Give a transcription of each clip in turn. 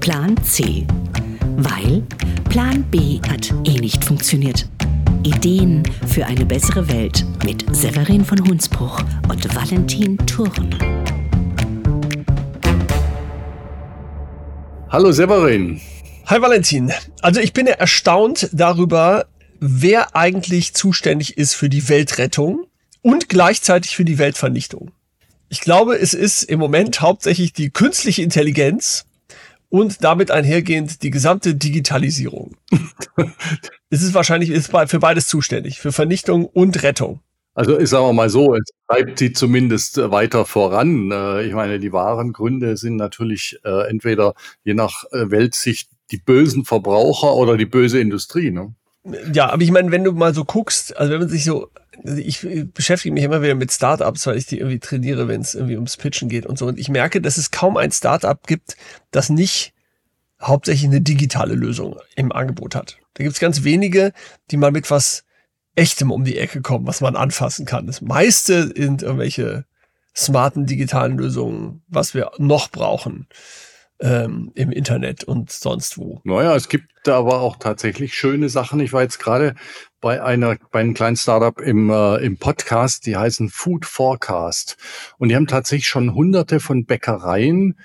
Plan C. Weil Plan B hat eh nicht funktioniert. Ideen für eine bessere Welt mit Severin von Hunsbruch und Valentin Thurn. Hallo Severin. Hi Valentin. Also ich bin ja erstaunt darüber, wer eigentlich zuständig ist für die Weltrettung und gleichzeitig für die Weltvernichtung. Ich glaube, es ist im Moment hauptsächlich die künstliche Intelligenz und damit einhergehend die gesamte Digitalisierung. es ist wahrscheinlich ist für beides zuständig, für Vernichtung und Rettung. Also ich sage mal so, es treibt sie zumindest weiter voran. Äh, ich meine, die wahren Gründe sind natürlich äh, entweder je nach äh, Weltsicht die bösen Verbraucher oder die böse Industrie. Ne? Ja, aber ich meine, wenn du mal so guckst, also wenn man sich so, ich beschäftige mich immer wieder mit Startups, weil ich die irgendwie trainiere, wenn es irgendwie ums Pitchen geht und so. Und ich merke, dass es kaum ein Startup gibt, das nicht hauptsächlich eine digitale Lösung im Angebot hat. Da gibt es ganz wenige, die mal mit was Echtem um die Ecke kommen, was man anfassen kann. Das meiste sind irgendwelche smarten digitalen Lösungen, was wir noch brauchen ähm, im Internet und sonst wo. Naja, es gibt da aber auch tatsächlich schöne Sachen. Ich war jetzt gerade bei einer bei einem kleinen Startup im äh, im Podcast, die heißen Food Forecast und die haben tatsächlich schon Hunderte von Bäckereien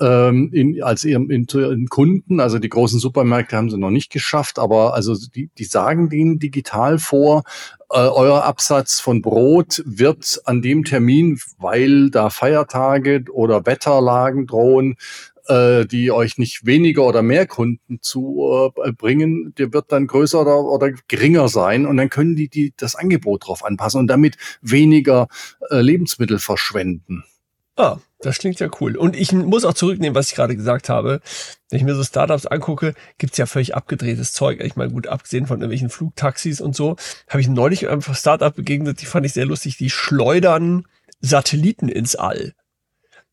ähm, in, als ihrem in, in Kunden. Also die großen Supermärkte haben sie noch nicht geschafft, aber also die, die sagen denen digital vor, äh, euer Absatz von Brot wird an dem Termin, weil da Feiertage oder Wetterlagen drohen, äh, die euch nicht weniger oder mehr Kunden zu äh, bringen, der wird dann größer oder, oder geringer sein und dann können die, die das Angebot drauf anpassen und damit weniger äh, Lebensmittel verschwenden. Ah, das klingt ja cool. Und ich muss auch zurücknehmen, was ich gerade gesagt habe. Wenn ich mir so Startups angucke, gibt's ja völlig abgedrehtes Zeug. Ich meine, gut, abgesehen von irgendwelchen Flugtaxis und so, habe ich neulich einfach Startup begegnet, die fand ich sehr lustig. Die schleudern Satelliten ins All.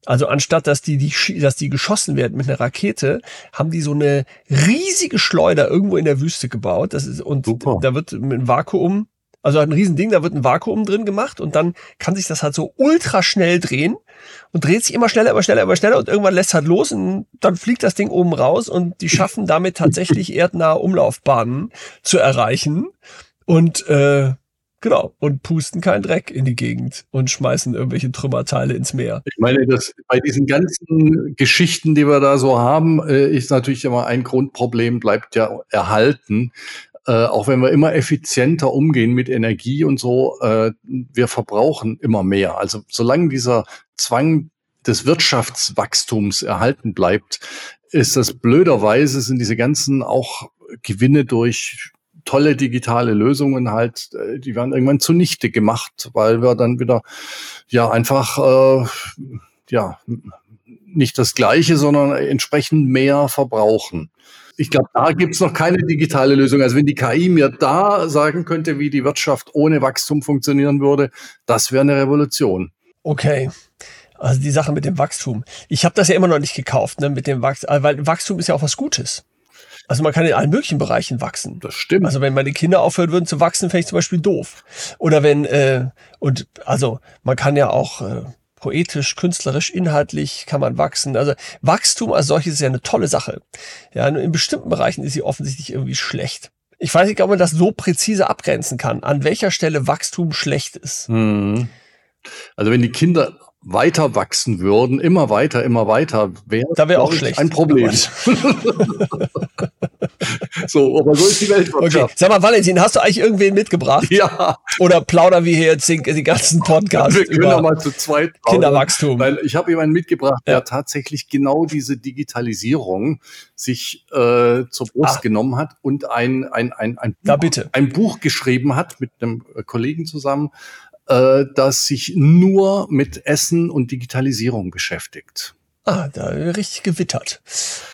Also anstatt dass die, die, dass die geschossen werden mit einer Rakete, haben die so eine riesige Schleuder irgendwo in der Wüste gebaut. Das ist, und Super. da wird einem Vakuum, also ein Riesending, da wird ein Vakuum drin gemacht und dann kann sich das halt so ultra schnell drehen und dreht sich immer schneller, immer schneller, immer schneller und irgendwann lässt halt los und dann fliegt das Ding oben raus und die schaffen damit tatsächlich erdnahe Umlaufbahnen zu erreichen. Und äh, Genau. Und pusten keinen Dreck in die Gegend und schmeißen irgendwelche Trümmerteile ins Meer. Ich meine, dass bei diesen ganzen Geschichten, die wir da so haben, äh, ist natürlich immer ein Grundproblem, bleibt ja erhalten. Äh, auch wenn wir immer effizienter umgehen mit Energie und so, äh, wir verbrauchen immer mehr. Also solange dieser Zwang des Wirtschaftswachstums erhalten bleibt, ist das blöderweise, sind diese ganzen auch Gewinne durch tolle digitale Lösungen halt, äh, die werden irgendwann zunichte gemacht, weil wir dann wieder ja einfach äh, ja nicht das Gleiche, sondern entsprechend mehr verbrauchen. Ich glaube, da gibt's noch keine digitale Lösung. Also wenn die KI mir da sagen könnte, wie die Wirtschaft ohne Wachstum funktionieren würde, das wäre eine Revolution. Okay. Also die Sache mit dem Wachstum. Ich habe das ja immer noch nicht gekauft, ne, mit dem Wachstum, weil Wachstum ist ja auch was Gutes. Also man kann in allen möglichen Bereichen wachsen. Das stimmt. Also wenn meine Kinder aufhören würden zu wachsen, fände ich zum Beispiel doof. Oder wenn, äh, und also man kann ja auch äh, poetisch, künstlerisch, inhaltlich kann man wachsen. Also Wachstum als solches ist ja eine tolle Sache. Ja, in bestimmten Bereichen ist sie offensichtlich irgendwie schlecht. Ich weiß nicht, ob man das so präzise abgrenzen kann, an welcher Stelle Wachstum schlecht ist. Hm. Also wenn die Kinder weiter wachsen würden, immer weiter, immer weiter, wäre da wäre auch schlecht. ein Problem. so, aber so ist die Weltwirtschaft. Okay. Sag mal, Valentin, hast du eigentlich irgendwen mitgebracht? Ja. Oder plaudern wir hier jetzt die, die ganzen Podcasts wir können über mal zu zweit Kinderwachstum? Weil ich habe jemanden mitgebracht, ja. der tatsächlich genau diese Digitalisierung sich äh, zur Brust ah. genommen hat und ein, ein, ein, ein, Buch, ein Buch geschrieben hat mit einem Kollegen zusammen, äh, das sich nur mit Essen und Digitalisierung beschäftigt. Ah, da richtig gewittert.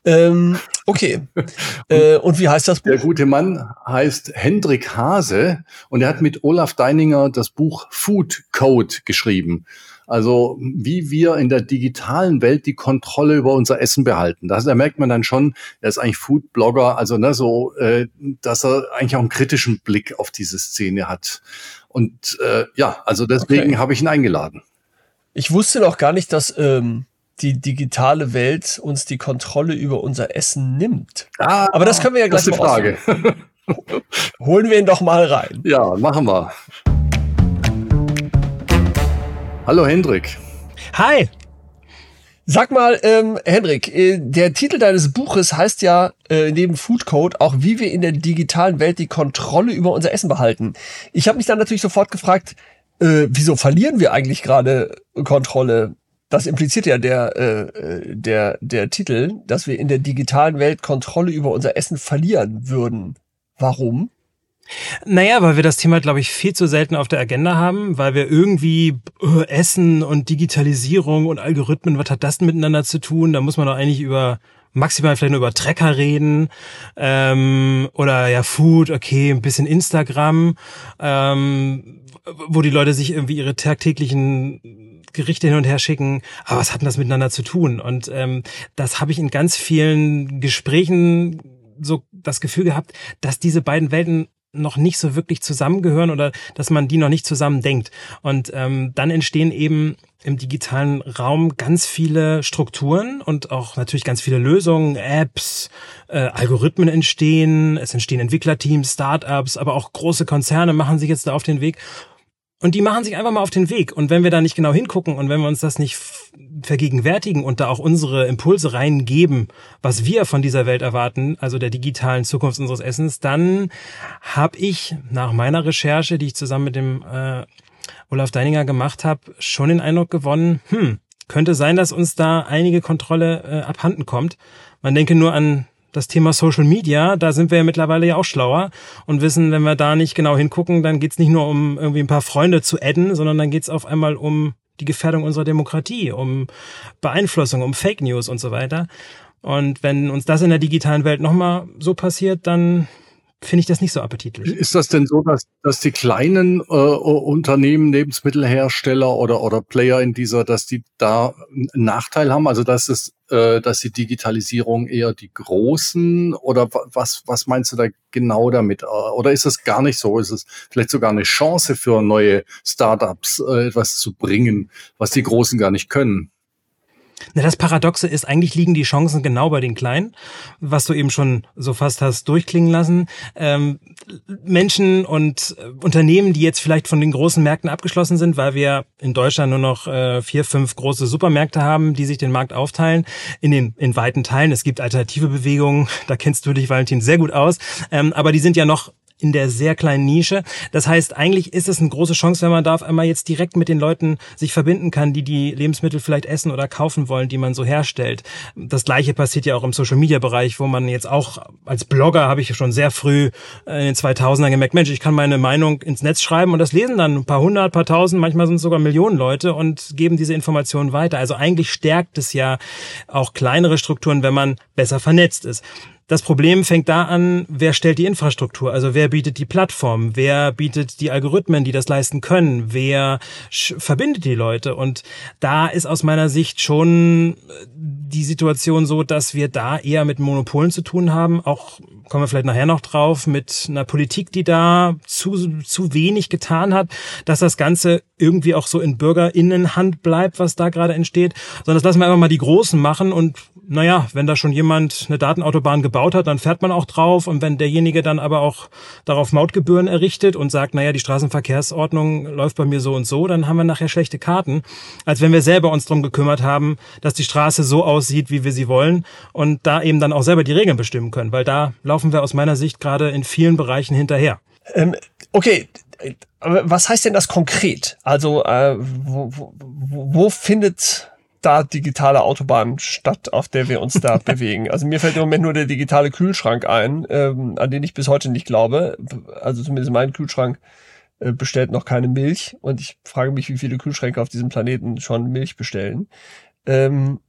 Ähm, okay. äh, und wie heißt das Buch? Der gute Mann heißt Hendrik Hase und er hat mit Olaf Deininger das Buch Food Code geschrieben. Also wie wir in der digitalen Welt die Kontrolle über unser Essen behalten. Da, da merkt man dann schon, er ist eigentlich Food-Blogger, also ne, so, äh, dass er eigentlich auch einen kritischen Blick auf diese Szene hat. Und äh, ja, also deswegen okay. habe ich ihn eingeladen. Ich wusste noch gar nicht, dass ähm, die digitale Welt uns die Kontrolle über unser Essen nimmt. Ah, Aber das können wir ja gleich das ist Frage. Holen wir ihn doch mal rein. Ja, machen wir. Hallo Hendrik. Hi. Sag mal, ähm, Hendrik, äh, der Titel deines Buches heißt ja äh, neben Food Code auch, wie wir in der digitalen Welt die Kontrolle über unser Essen behalten. Ich habe mich dann natürlich sofort gefragt, äh, wieso verlieren wir eigentlich gerade Kontrolle? Das impliziert ja der, äh, der, der Titel, dass wir in der digitalen Welt Kontrolle über unser Essen verlieren würden. Warum? Naja, weil wir das Thema, glaube ich, viel zu selten auf der Agenda haben, weil wir irgendwie äh, Essen und Digitalisierung und Algorithmen, was hat das denn miteinander zu tun? Da muss man doch eigentlich über maximal vielleicht nur über Trecker reden ähm, oder ja Food, okay, ein bisschen Instagram, ähm, wo die Leute sich irgendwie ihre tagtäglichen Gerichte hin und her schicken. Aber was hat denn das miteinander zu tun? Und ähm, das habe ich in ganz vielen Gesprächen so das Gefühl gehabt, dass diese beiden Welten noch nicht so wirklich zusammengehören oder dass man die noch nicht zusammen denkt. Und ähm, dann entstehen eben im digitalen Raum ganz viele Strukturen und auch natürlich ganz viele Lösungen, Apps, äh, Algorithmen entstehen, es entstehen Entwicklerteams, Startups, aber auch große Konzerne machen sich jetzt da auf den Weg. Und die machen sich einfach mal auf den Weg. Und wenn wir da nicht genau hingucken und wenn wir uns das nicht vergegenwärtigen und da auch unsere Impulse reingeben, was wir von dieser Welt erwarten, also der digitalen Zukunft unseres Essens, dann habe ich nach meiner Recherche, die ich zusammen mit dem äh, Olaf Deininger gemacht habe, schon den Eindruck gewonnen, hm, könnte sein, dass uns da einige Kontrolle äh, abhanden kommt. Man denke nur an das Thema Social Media, da sind wir ja mittlerweile ja auch schlauer und wissen, wenn wir da nicht genau hingucken, dann geht's nicht nur um irgendwie ein paar Freunde zu adden, sondern dann geht's auf einmal um die Gefährdung unserer Demokratie, um Beeinflussung, um Fake News und so weiter. Und wenn uns das in der digitalen Welt nochmal so passiert, dann finde ich das nicht so appetitlich. Ist das denn so, dass, dass die kleinen äh, Unternehmen, Lebensmittelhersteller oder, oder Player in dieser, dass die da einen Nachteil haben? Also dass es, äh, dass die Digitalisierung eher die großen oder was, was meinst du da genau damit? Oder ist es gar nicht so? Ist es vielleicht sogar eine Chance für neue Startups, äh, etwas zu bringen, was die Großen gar nicht können? Na, das Paradoxe ist, eigentlich liegen die Chancen genau bei den Kleinen, was du eben schon so fast hast durchklingen lassen. Ähm, Menschen und äh, Unternehmen, die jetzt vielleicht von den großen Märkten abgeschlossen sind, weil wir in Deutschland nur noch äh, vier, fünf große Supermärkte haben, die sich den Markt aufteilen in den in weiten Teilen. Es gibt alternative Bewegungen, da kennst du dich, Valentin, sehr gut aus. Ähm, aber die sind ja noch in der sehr kleinen Nische. Das heißt, eigentlich ist es eine große Chance, wenn man da einmal jetzt direkt mit den Leuten sich verbinden kann, die die Lebensmittel vielleicht essen oder kaufen wollen, die man so herstellt. Das gleiche passiert ja auch im Social Media Bereich, wo man jetzt auch als Blogger habe ich schon sehr früh in den 2000ern gemerkt, Mensch, ich kann meine Meinung ins Netz schreiben und das lesen dann ein paar hundert, paar tausend, manchmal sind es sogar Millionen Leute und geben diese Informationen weiter. Also eigentlich stärkt es ja auch kleinere Strukturen, wenn man besser vernetzt ist. Das Problem fängt da an, wer stellt die Infrastruktur? Also wer bietet die Plattform? Wer bietet die Algorithmen, die das leisten können? Wer verbindet die Leute? Und da ist aus meiner Sicht schon äh, die Situation so, dass wir da eher mit Monopolen zu tun haben. Auch kommen wir vielleicht nachher noch drauf, mit einer Politik, die da zu, zu wenig getan hat, dass das Ganze irgendwie auch so in BürgerInnenhand bleibt, was da gerade entsteht, sondern das lassen wir einfach mal die Großen machen und naja, wenn da schon jemand eine Datenautobahn gebaut hat, dann fährt man auch drauf. Und wenn derjenige dann aber auch darauf Mautgebühren errichtet und sagt, naja, die Straßenverkehrsordnung läuft bei mir so und so, dann haben wir nachher schlechte Karten, als wenn wir selber uns drum gekümmert haben, dass die Straße so aussieht, wie wir sie wollen und da eben dann auch selber die Regeln bestimmen können, weil da laufen wir aus meiner Sicht gerade in vielen Bereichen hinterher. Ähm, okay, was heißt denn das konkret? Also äh, wo, wo, wo findet da digitale Autobahn statt, auf der wir uns da bewegen. Also mir fällt im Moment nur der digitale Kühlschrank ein, ähm, an den ich bis heute nicht glaube. Also zumindest mein Kühlschrank äh, bestellt noch keine Milch und ich frage mich, wie viele Kühlschränke auf diesem Planeten schon Milch bestellen. Ähm,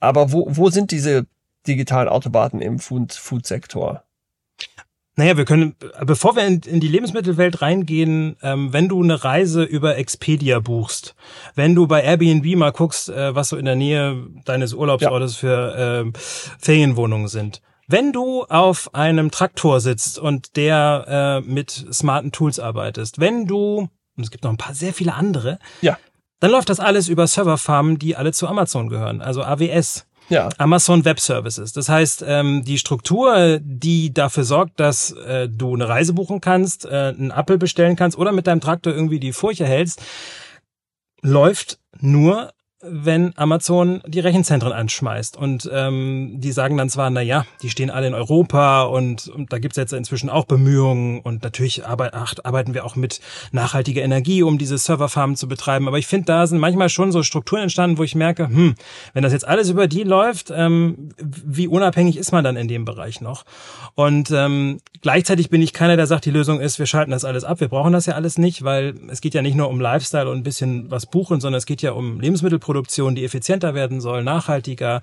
aber wo, wo sind diese digitalen Autobahnen im Food-Sektor? Naja, wir können, bevor wir in, in die Lebensmittelwelt reingehen, ähm, wenn du eine Reise über Expedia buchst, wenn du bei Airbnb mal guckst, äh, was so in der Nähe deines Urlaubsortes ja. für äh, Ferienwohnungen sind, wenn du auf einem Traktor sitzt und der äh, mit smarten Tools arbeitest, wenn du, und es gibt noch ein paar sehr viele andere, ja dann läuft das alles über Serverfarmen, die alle zu Amazon gehören, also AWS. Ja. Amazon Web Services. Das heißt, ähm, die Struktur, die dafür sorgt, dass äh, du eine Reise buchen kannst, äh, einen Apple bestellen kannst oder mit deinem Traktor irgendwie die Furche hältst, läuft nur wenn Amazon die Rechenzentren anschmeißt. Und ähm, die sagen dann zwar, na ja, die stehen alle in Europa und, und da gibt's jetzt inzwischen auch Bemühungen und natürlich arbeit, arbeiten wir auch mit nachhaltiger Energie, um diese Serverfarmen zu betreiben. Aber ich finde, da sind manchmal schon so Strukturen entstanden, wo ich merke, hm, wenn das jetzt alles über die läuft, ähm, wie unabhängig ist man dann in dem Bereich noch? Und ähm, gleichzeitig bin ich keiner, der sagt, die Lösung ist, wir schalten das alles ab. Wir brauchen das ja alles nicht, weil es geht ja nicht nur um Lifestyle und ein bisschen was buchen, sondern es geht ja um Lebensmittelproduktion Produktion, die effizienter werden soll, nachhaltiger,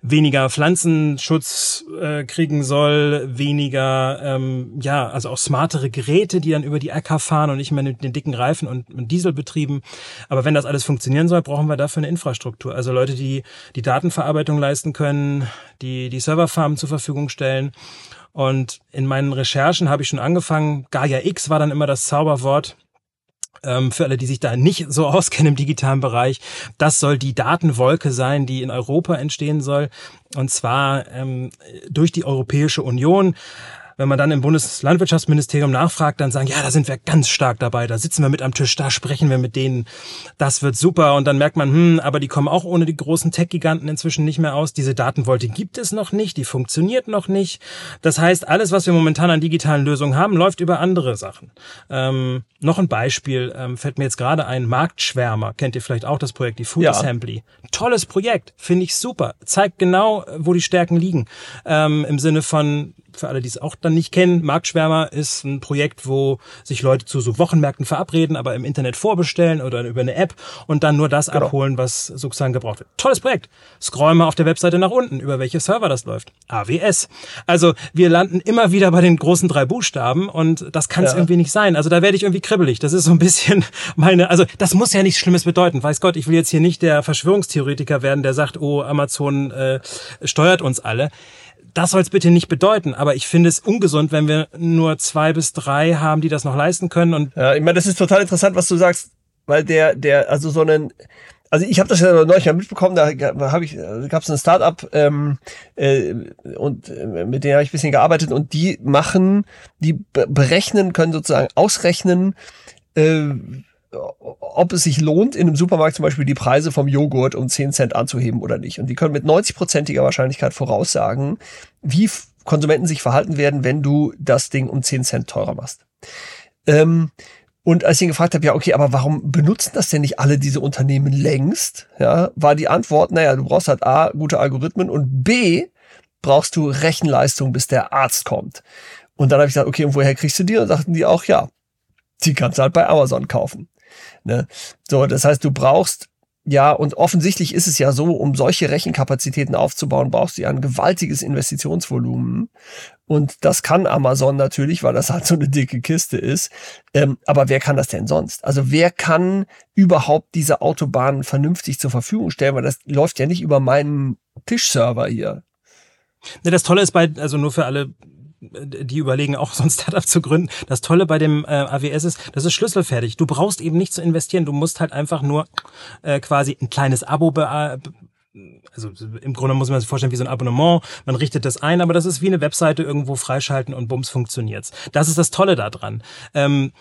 weniger Pflanzenschutz äh, kriegen soll, weniger, ähm, ja, also auch smartere Geräte, die dann über die Äcker fahren und nicht mehr mit den dicken Reifen und, und Dieselbetrieben. Aber wenn das alles funktionieren soll, brauchen wir dafür eine Infrastruktur. Also Leute, die die Datenverarbeitung leisten können, die die Serverfarmen zur Verfügung stellen. Und in meinen Recherchen habe ich schon angefangen, Gaia X war dann immer das Zauberwort ähm, für alle, die sich da nicht so auskennen im digitalen Bereich. Das soll die Datenwolke sein, die in Europa entstehen soll. Und zwar ähm, durch die Europäische Union wenn man dann im Bundeslandwirtschaftsministerium nachfragt, dann sagen, ja, da sind wir ganz stark dabei, da sitzen wir mit am Tisch, da sprechen wir mit denen, das wird super. Und dann merkt man, hm, aber die kommen auch ohne die großen Tech-Giganten inzwischen nicht mehr aus. Diese Datenvolte gibt es noch nicht, die funktioniert noch nicht. Das heißt, alles, was wir momentan an digitalen Lösungen haben, läuft über andere Sachen. Ähm, noch ein Beispiel ähm, fällt mir jetzt gerade ein, Marktschwärmer, kennt ihr vielleicht auch das Projekt, die Food ja. Assembly. Tolles Projekt, finde ich super. Zeigt genau, wo die Stärken liegen. Ähm, Im Sinne von, für alle, die es auch dann nicht kennen, Marktschwärmer ist ein Projekt, wo sich Leute zu so Wochenmärkten verabreden, aber im Internet vorbestellen oder über eine App und dann nur das genau. abholen, was sozusagen gebraucht wird. Tolles Projekt. Scroll mal auf der Webseite nach unten, über welche Server das läuft. AWS. Also wir landen immer wieder bei den großen drei Buchstaben und das kann es ja. irgendwie nicht sein. Also da werde ich irgendwie kribbelig. Das ist so ein bisschen meine, also das muss ja nichts Schlimmes bedeuten. Weiß Gott, ich will jetzt hier nicht der Verschwörungstheoretiker werden, der sagt, oh, Amazon äh, steuert uns alle das soll es bitte nicht bedeuten, aber ich finde es ungesund, wenn wir nur zwei bis drei haben, die das noch leisten können. Und ja, ich meine, das ist total interessant, was du sagst, weil der, der, also so einen, also ich habe das ja neulich mal mitbekommen, da habe ich, gab es ein Startup ähm, äh, und äh, mit denen habe ich ein bisschen gearbeitet und die machen, die berechnen, können sozusagen ausrechnen, äh, ob es sich lohnt, in einem Supermarkt zum Beispiel die Preise vom Joghurt um 10 Cent anzuheben oder nicht. Und die können mit 90-prozentiger Wahrscheinlichkeit voraussagen, wie Konsumenten sich verhalten werden, wenn du das Ding um 10 Cent teurer machst. Ähm, und als ich ihn gefragt habe, ja, okay, aber warum benutzen das denn nicht alle diese Unternehmen längst? Ja, war die Antwort, naja, du brauchst halt A, gute Algorithmen und B, brauchst du Rechenleistung, bis der Arzt kommt. Und dann habe ich gesagt, okay, und woher kriegst du die? Und sagten die auch, ja, die kannst du halt bei Amazon kaufen. Ne? So, das heißt, du brauchst ja, und offensichtlich ist es ja so, um solche Rechenkapazitäten aufzubauen, brauchst du ja ein gewaltiges Investitionsvolumen. Und das kann Amazon natürlich, weil das halt so eine dicke Kiste ist. Ähm, aber wer kann das denn sonst? Also wer kann überhaupt diese Autobahnen vernünftig zur Verfügung stellen? Weil das läuft ja nicht über meinen Tischserver hier. Ne, das Tolle ist bei, also nur für alle die überlegen auch so ein Startup zu gründen. Das Tolle bei dem äh, AWS ist, das ist schlüsselfertig. Du brauchst eben nicht zu investieren. Du musst halt einfach nur äh, quasi ein kleines Abo be also im Grunde muss man sich vorstellen wie so ein Abonnement. Man richtet das ein, aber das ist wie eine Webseite irgendwo freischalten und bums funktioniert's. Das ist das Tolle daran. Ähm,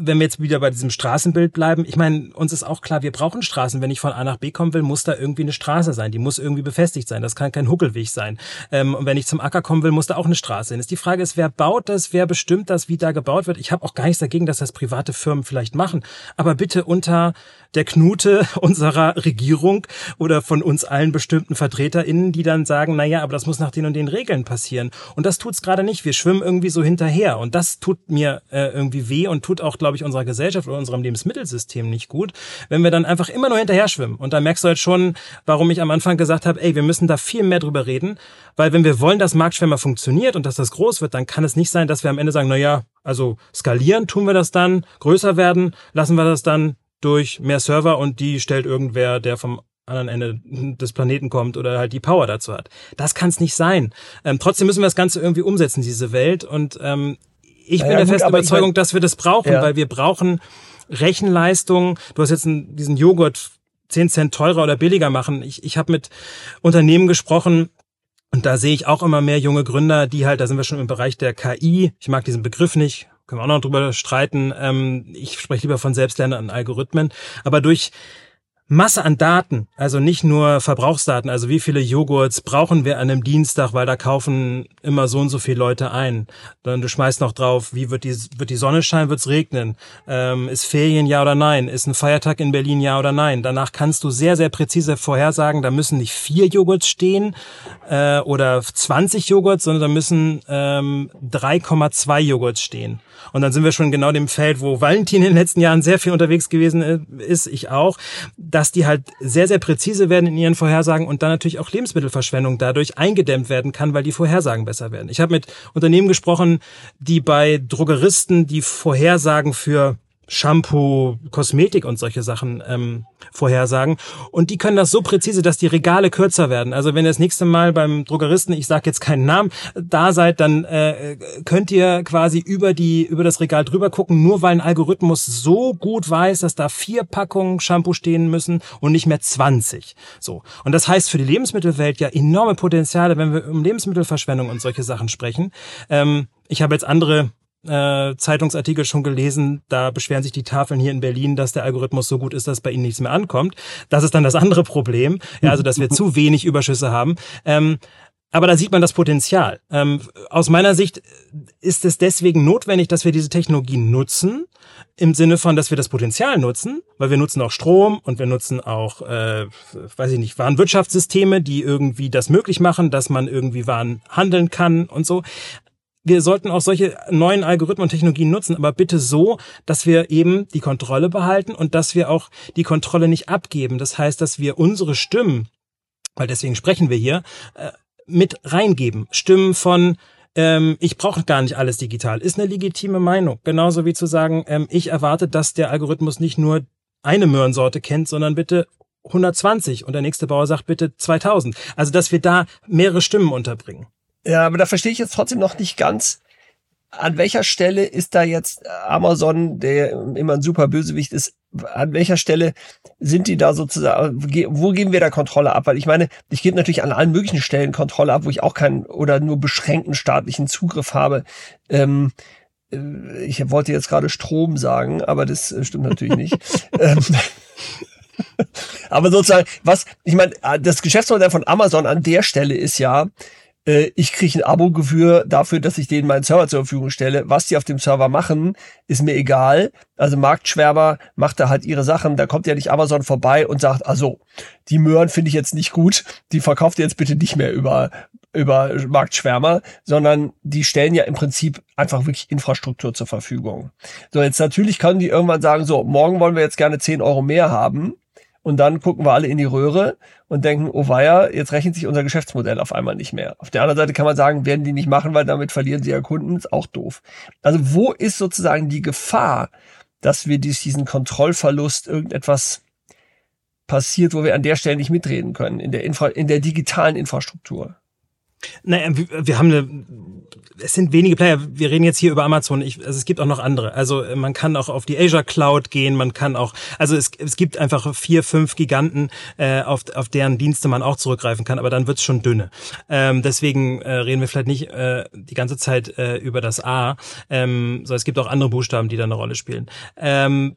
wenn wir jetzt wieder bei diesem Straßenbild bleiben, ich meine, uns ist auch klar, wir brauchen Straßen. Wenn ich von A nach B kommen will, muss da irgendwie eine Straße sein. Die muss irgendwie befestigt sein. Das kann kein Huckelweg sein. Ähm, und wenn ich zum Acker kommen will, muss da auch eine Straße sein. Ist die Frage ist, wer baut das? Wer bestimmt das, wie da gebaut wird? Ich habe auch gar nichts dagegen, dass das private Firmen vielleicht machen. Aber bitte unter der Knute unserer Regierung oder von uns allen bestimmten VertreterInnen, die dann sagen, na ja, aber das muss nach den und den Regeln passieren. Und das tut's gerade nicht. Wir schwimmen irgendwie so hinterher. Und das tut mir äh, irgendwie weh und tut auch, glaube ich, unserer Gesellschaft oder unserem Lebensmittelsystem nicht gut, wenn wir dann einfach immer nur hinterher schwimmen. Und da merkst du halt schon, warum ich am Anfang gesagt habe, ey, wir müssen da viel mehr drüber reden, weil wenn wir wollen, dass Marktschwimmer funktioniert und dass das groß wird, dann kann es nicht sein, dass wir am Ende sagen, na ja, also skalieren tun wir das dann, größer werden, lassen wir das dann durch mehr Server und die stellt irgendwer, der vom anderen Ende des Planeten kommt oder halt die Power dazu hat. Das kann es nicht sein. Ähm, trotzdem müssen wir das Ganze irgendwie umsetzen, diese Welt. Und ähm, ich bin ja, der festen Überzeugung, dass wir das brauchen, ja. weil wir brauchen Rechenleistung. Du hast jetzt einen, diesen Joghurt 10 Cent teurer oder billiger machen. Ich, ich habe mit Unternehmen gesprochen, und da sehe ich auch immer mehr junge Gründer, die halt, da sind wir schon im Bereich der KI, ich mag diesen Begriff nicht, können wir auch noch drüber streiten. Ähm, ich spreche lieber von selbstlernenden Algorithmen. Aber durch Masse an Daten, also nicht nur Verbrauchsdaten, also wie viele Joghurts brauchen wir an einem Dienstag, weil da kaufen immer so und so viele Leute ein. Dann du schmeißt noch drauf, wie wird die, wird die Sonne scheinen, wird es regnen, ähm, ist Ferien ja oder nein, ist ein Feiertag in Berlin ja oder nein. Danach kannst du sehr, sehr präzise vorhersagen, da müssen nicht vier Joghurts stehen äh, oder 20 Joghurts, sondern da müssen ähm, 3,2 Joghurts stehen. Und dann sind wir schon genau dem Feld, wo Valentin in den letzten Jahren sehr viel unterwegs gewesen äh, ist, ich auch, dass die halt sehr, sehr präzise werden in ihren Vorhersagen und dann natürlich auch Lebensmittelverschwendung dadurch eingedämmt werden kann, weil die Vorhersagen besser werden. Ich habe mit Unternehmen gesprochen, die bei Drogeristen die Vorhersagen für Shampoo, Kosmetik und solche Sachen ähm, vorhersagen. Und die können das so präzise, dass die Regale kürzer werden. Also wenn ihr das nächste Mal beim Druckeristen, ich sage jetzt keinen Namen, da seid, dann äh, könnt ihr quasi über die über das Regal drüber gucken, nur weil ein Algorithmus so gut weiß, dass da vier Packungen Shampoo stehen müssen und nicht mehr 20. So. Und das heißt für die Lebensmittelwelt ja enorme Potenziale, wenn wir um Lebensmittelverschwendung und solche Sachen sprechen. Ähm, ich habe jetzt andere äh, Zeitungsartikel schon gelesen, da beschweren sich die Tafeln hier in Berlin, dass der Algorithmus so gut ist, dass bei ihnen nichts mehr ankommt. Das ist dann das andere Problem, ja, also dass wir zu wenig Überschüsse haben. Ähm, aber da sieht man das Potenzial. Ähm, aus meiner Sicht ist es deswegen notwendig, dass wir diese Technologie nutzen, im Sinne von, dass wir das Potenzial nutzen, weil wir nutzen auch Strom und wir nutzen auch, äh, weiß ich nicht, Warenwirtschaftssysteme, die irgendwie das möglich machen, dass man irgendwie Waren handeln kann und so wir sollten auch solche neuen Algorithmen und Technologien nutzen, aber bitte so, dass wir eben die Kontrolle behalten und dass wir auch die Kontrolle nicht abgeben. Das heißt, dass wir unsere Stimmen, weil deswegen sprechen wir hier, äh, mit reingeben. Stimmen von ähm, ich brauche gar nicht alles digital, ist eine legitime Meinung. Genauso wie zu sagen, ähm, ich erwarte, dass der Algorithmus nicht nur eine Möhrensorte kennt, sondern bitte 120 und der nächste Bauer sagt bitte 2000. Also, dass wir da mehrere Stimmen unterbringen. Ja, aber da verstehe ich jetzt trotzdem noch nicht ganz, an welcher Stelle ist da jetzt Amazon, der immer ein super Bösewicht ist, an welcher Stelle sind die da sozusagen, wo geben wir da Kontrolle ab? Weil ich meine, ich gebe natürlich an allen möglichen Stellen Kontrolle ab, wo ich auch keinen oder nur beschränkten staatlichen Zugriff habe. Ähm, äh, ich wollte jetzt gerade Strom sagen, aber das äh, stimmt natürlich nicht. Ähm, aber sozusagen, was, ich meine, das Geschäftsmodell von Amazon an der Stelle ist ja, äh, ich kriege ein Abo-Gebühr dafür, dass ich denen meinen Server zur Verfügung stelle. Was die auf dem Server machen, ist mir egal. Also Marktschwärmer macht da halt ihre Sachen. Da kommt ja nicht Amazon vorbei und sagt, also die Möhren finde ich jetzt nicht gut. Die verkauft ihr jetzt bitte nicht mehr über über Marktschwärmer, sondern die stellen ja im Prinzip einfach wirklich Infrastruktur zur Verfügung. So, jetzt natürlich können die irgendwann sagen, so, morgen wollen wir jetzt gerne 10 Euro mehr haben. Und dann gucken wir alle in die Röhre und denken, oh weia, jetzt rechnet sich unser Geschäftsmodell auf einmal nicht mehr. Auf der anderen Seite kann man sagen, werden die nicht machen, weil damit verlieren sie ja Kunden, ist auch doof. Also wo ist sozusagen die Gefahr, dass wir diesen Kontrollverlust irgendetwas passiert, wo wir an der Stelle nicht mitreden können, in der, Infra in der digitalen Infrastruktur? Naja, wir haben eine, es sind wenige Player. Wir reden jetzt hier über Amazon. Ich, also es gibt auch noch andere. Also äh, man kann auch auf die Azure Cloud gehen. Man kann auch, also es, es gibt einfach vier, fünf Giganten, äh, auf, auf deren Dienste man auch zurückgreifen kann. Aber dann wird's schon dünne. Ähm, deswegen äh, reden wir vielleicht nicht äh, die ganze Zeit äh, über das A. Ähm, so es gibt auch andere Buchstaben, die da eine Rolle spielen. Ähm,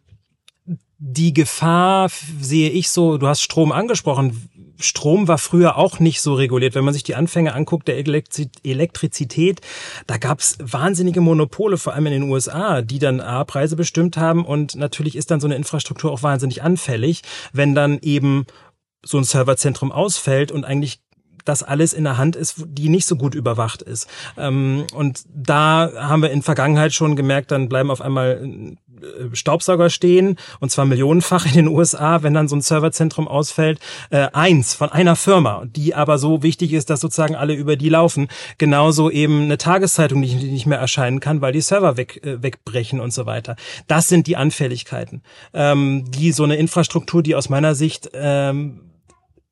die Gefahr sehe ich so, du hast Strom angesprochen. Strom war früher auch nicht so reguliert. Wenn man sich die Anfänge anguckt der Elektrizität, da gab es wahnsinnige Monopole, vor allem in den USA, die dann A, Preise bestimmt haben und natürlich ist dann so eine Infrastruktur auch wahnsinnig anfällig, wenn dann eben so ein Serverzentrum ausfällt und eigentlich das alles in der Hand ist, die nicht so gut überwacht ist. Ähm, und da haben wir in Vergangenheit schon gemerkt, dann bleiben auf einmal Staubsauger stehen, und zwar millionenfach in den USA, wenn dann so ein Serverzentrum ausfällt, äh, eins von einer Firma, die aber so wichtig ist, dass sozusagen alle über die laufen. Genauso eben eine Tageszeitung, die nicht mehr erscheinen kann, weil die Server weg, äh, wegbrechen und so weiter. Das sind die Anfälligkeiten, ähm, die so eine Infrastruktur, die aus meiner Sicht ähm,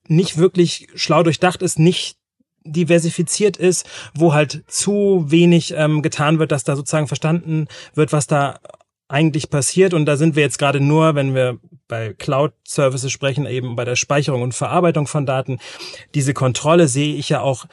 nicht wirklich schlau durchdacht ist, nicht diversifiziert ist, wo halt zu wenig ähm, getan wird, dass da sozusagen verstanden wird, was da eigentlich passiert. Und da sind wir jetzt gerade nur, wenn wir bei Cloud-Services sprechen, eben bei der Speicherung und Verarbeitung von Daten. Diese Kontrolle sehe ich ja auch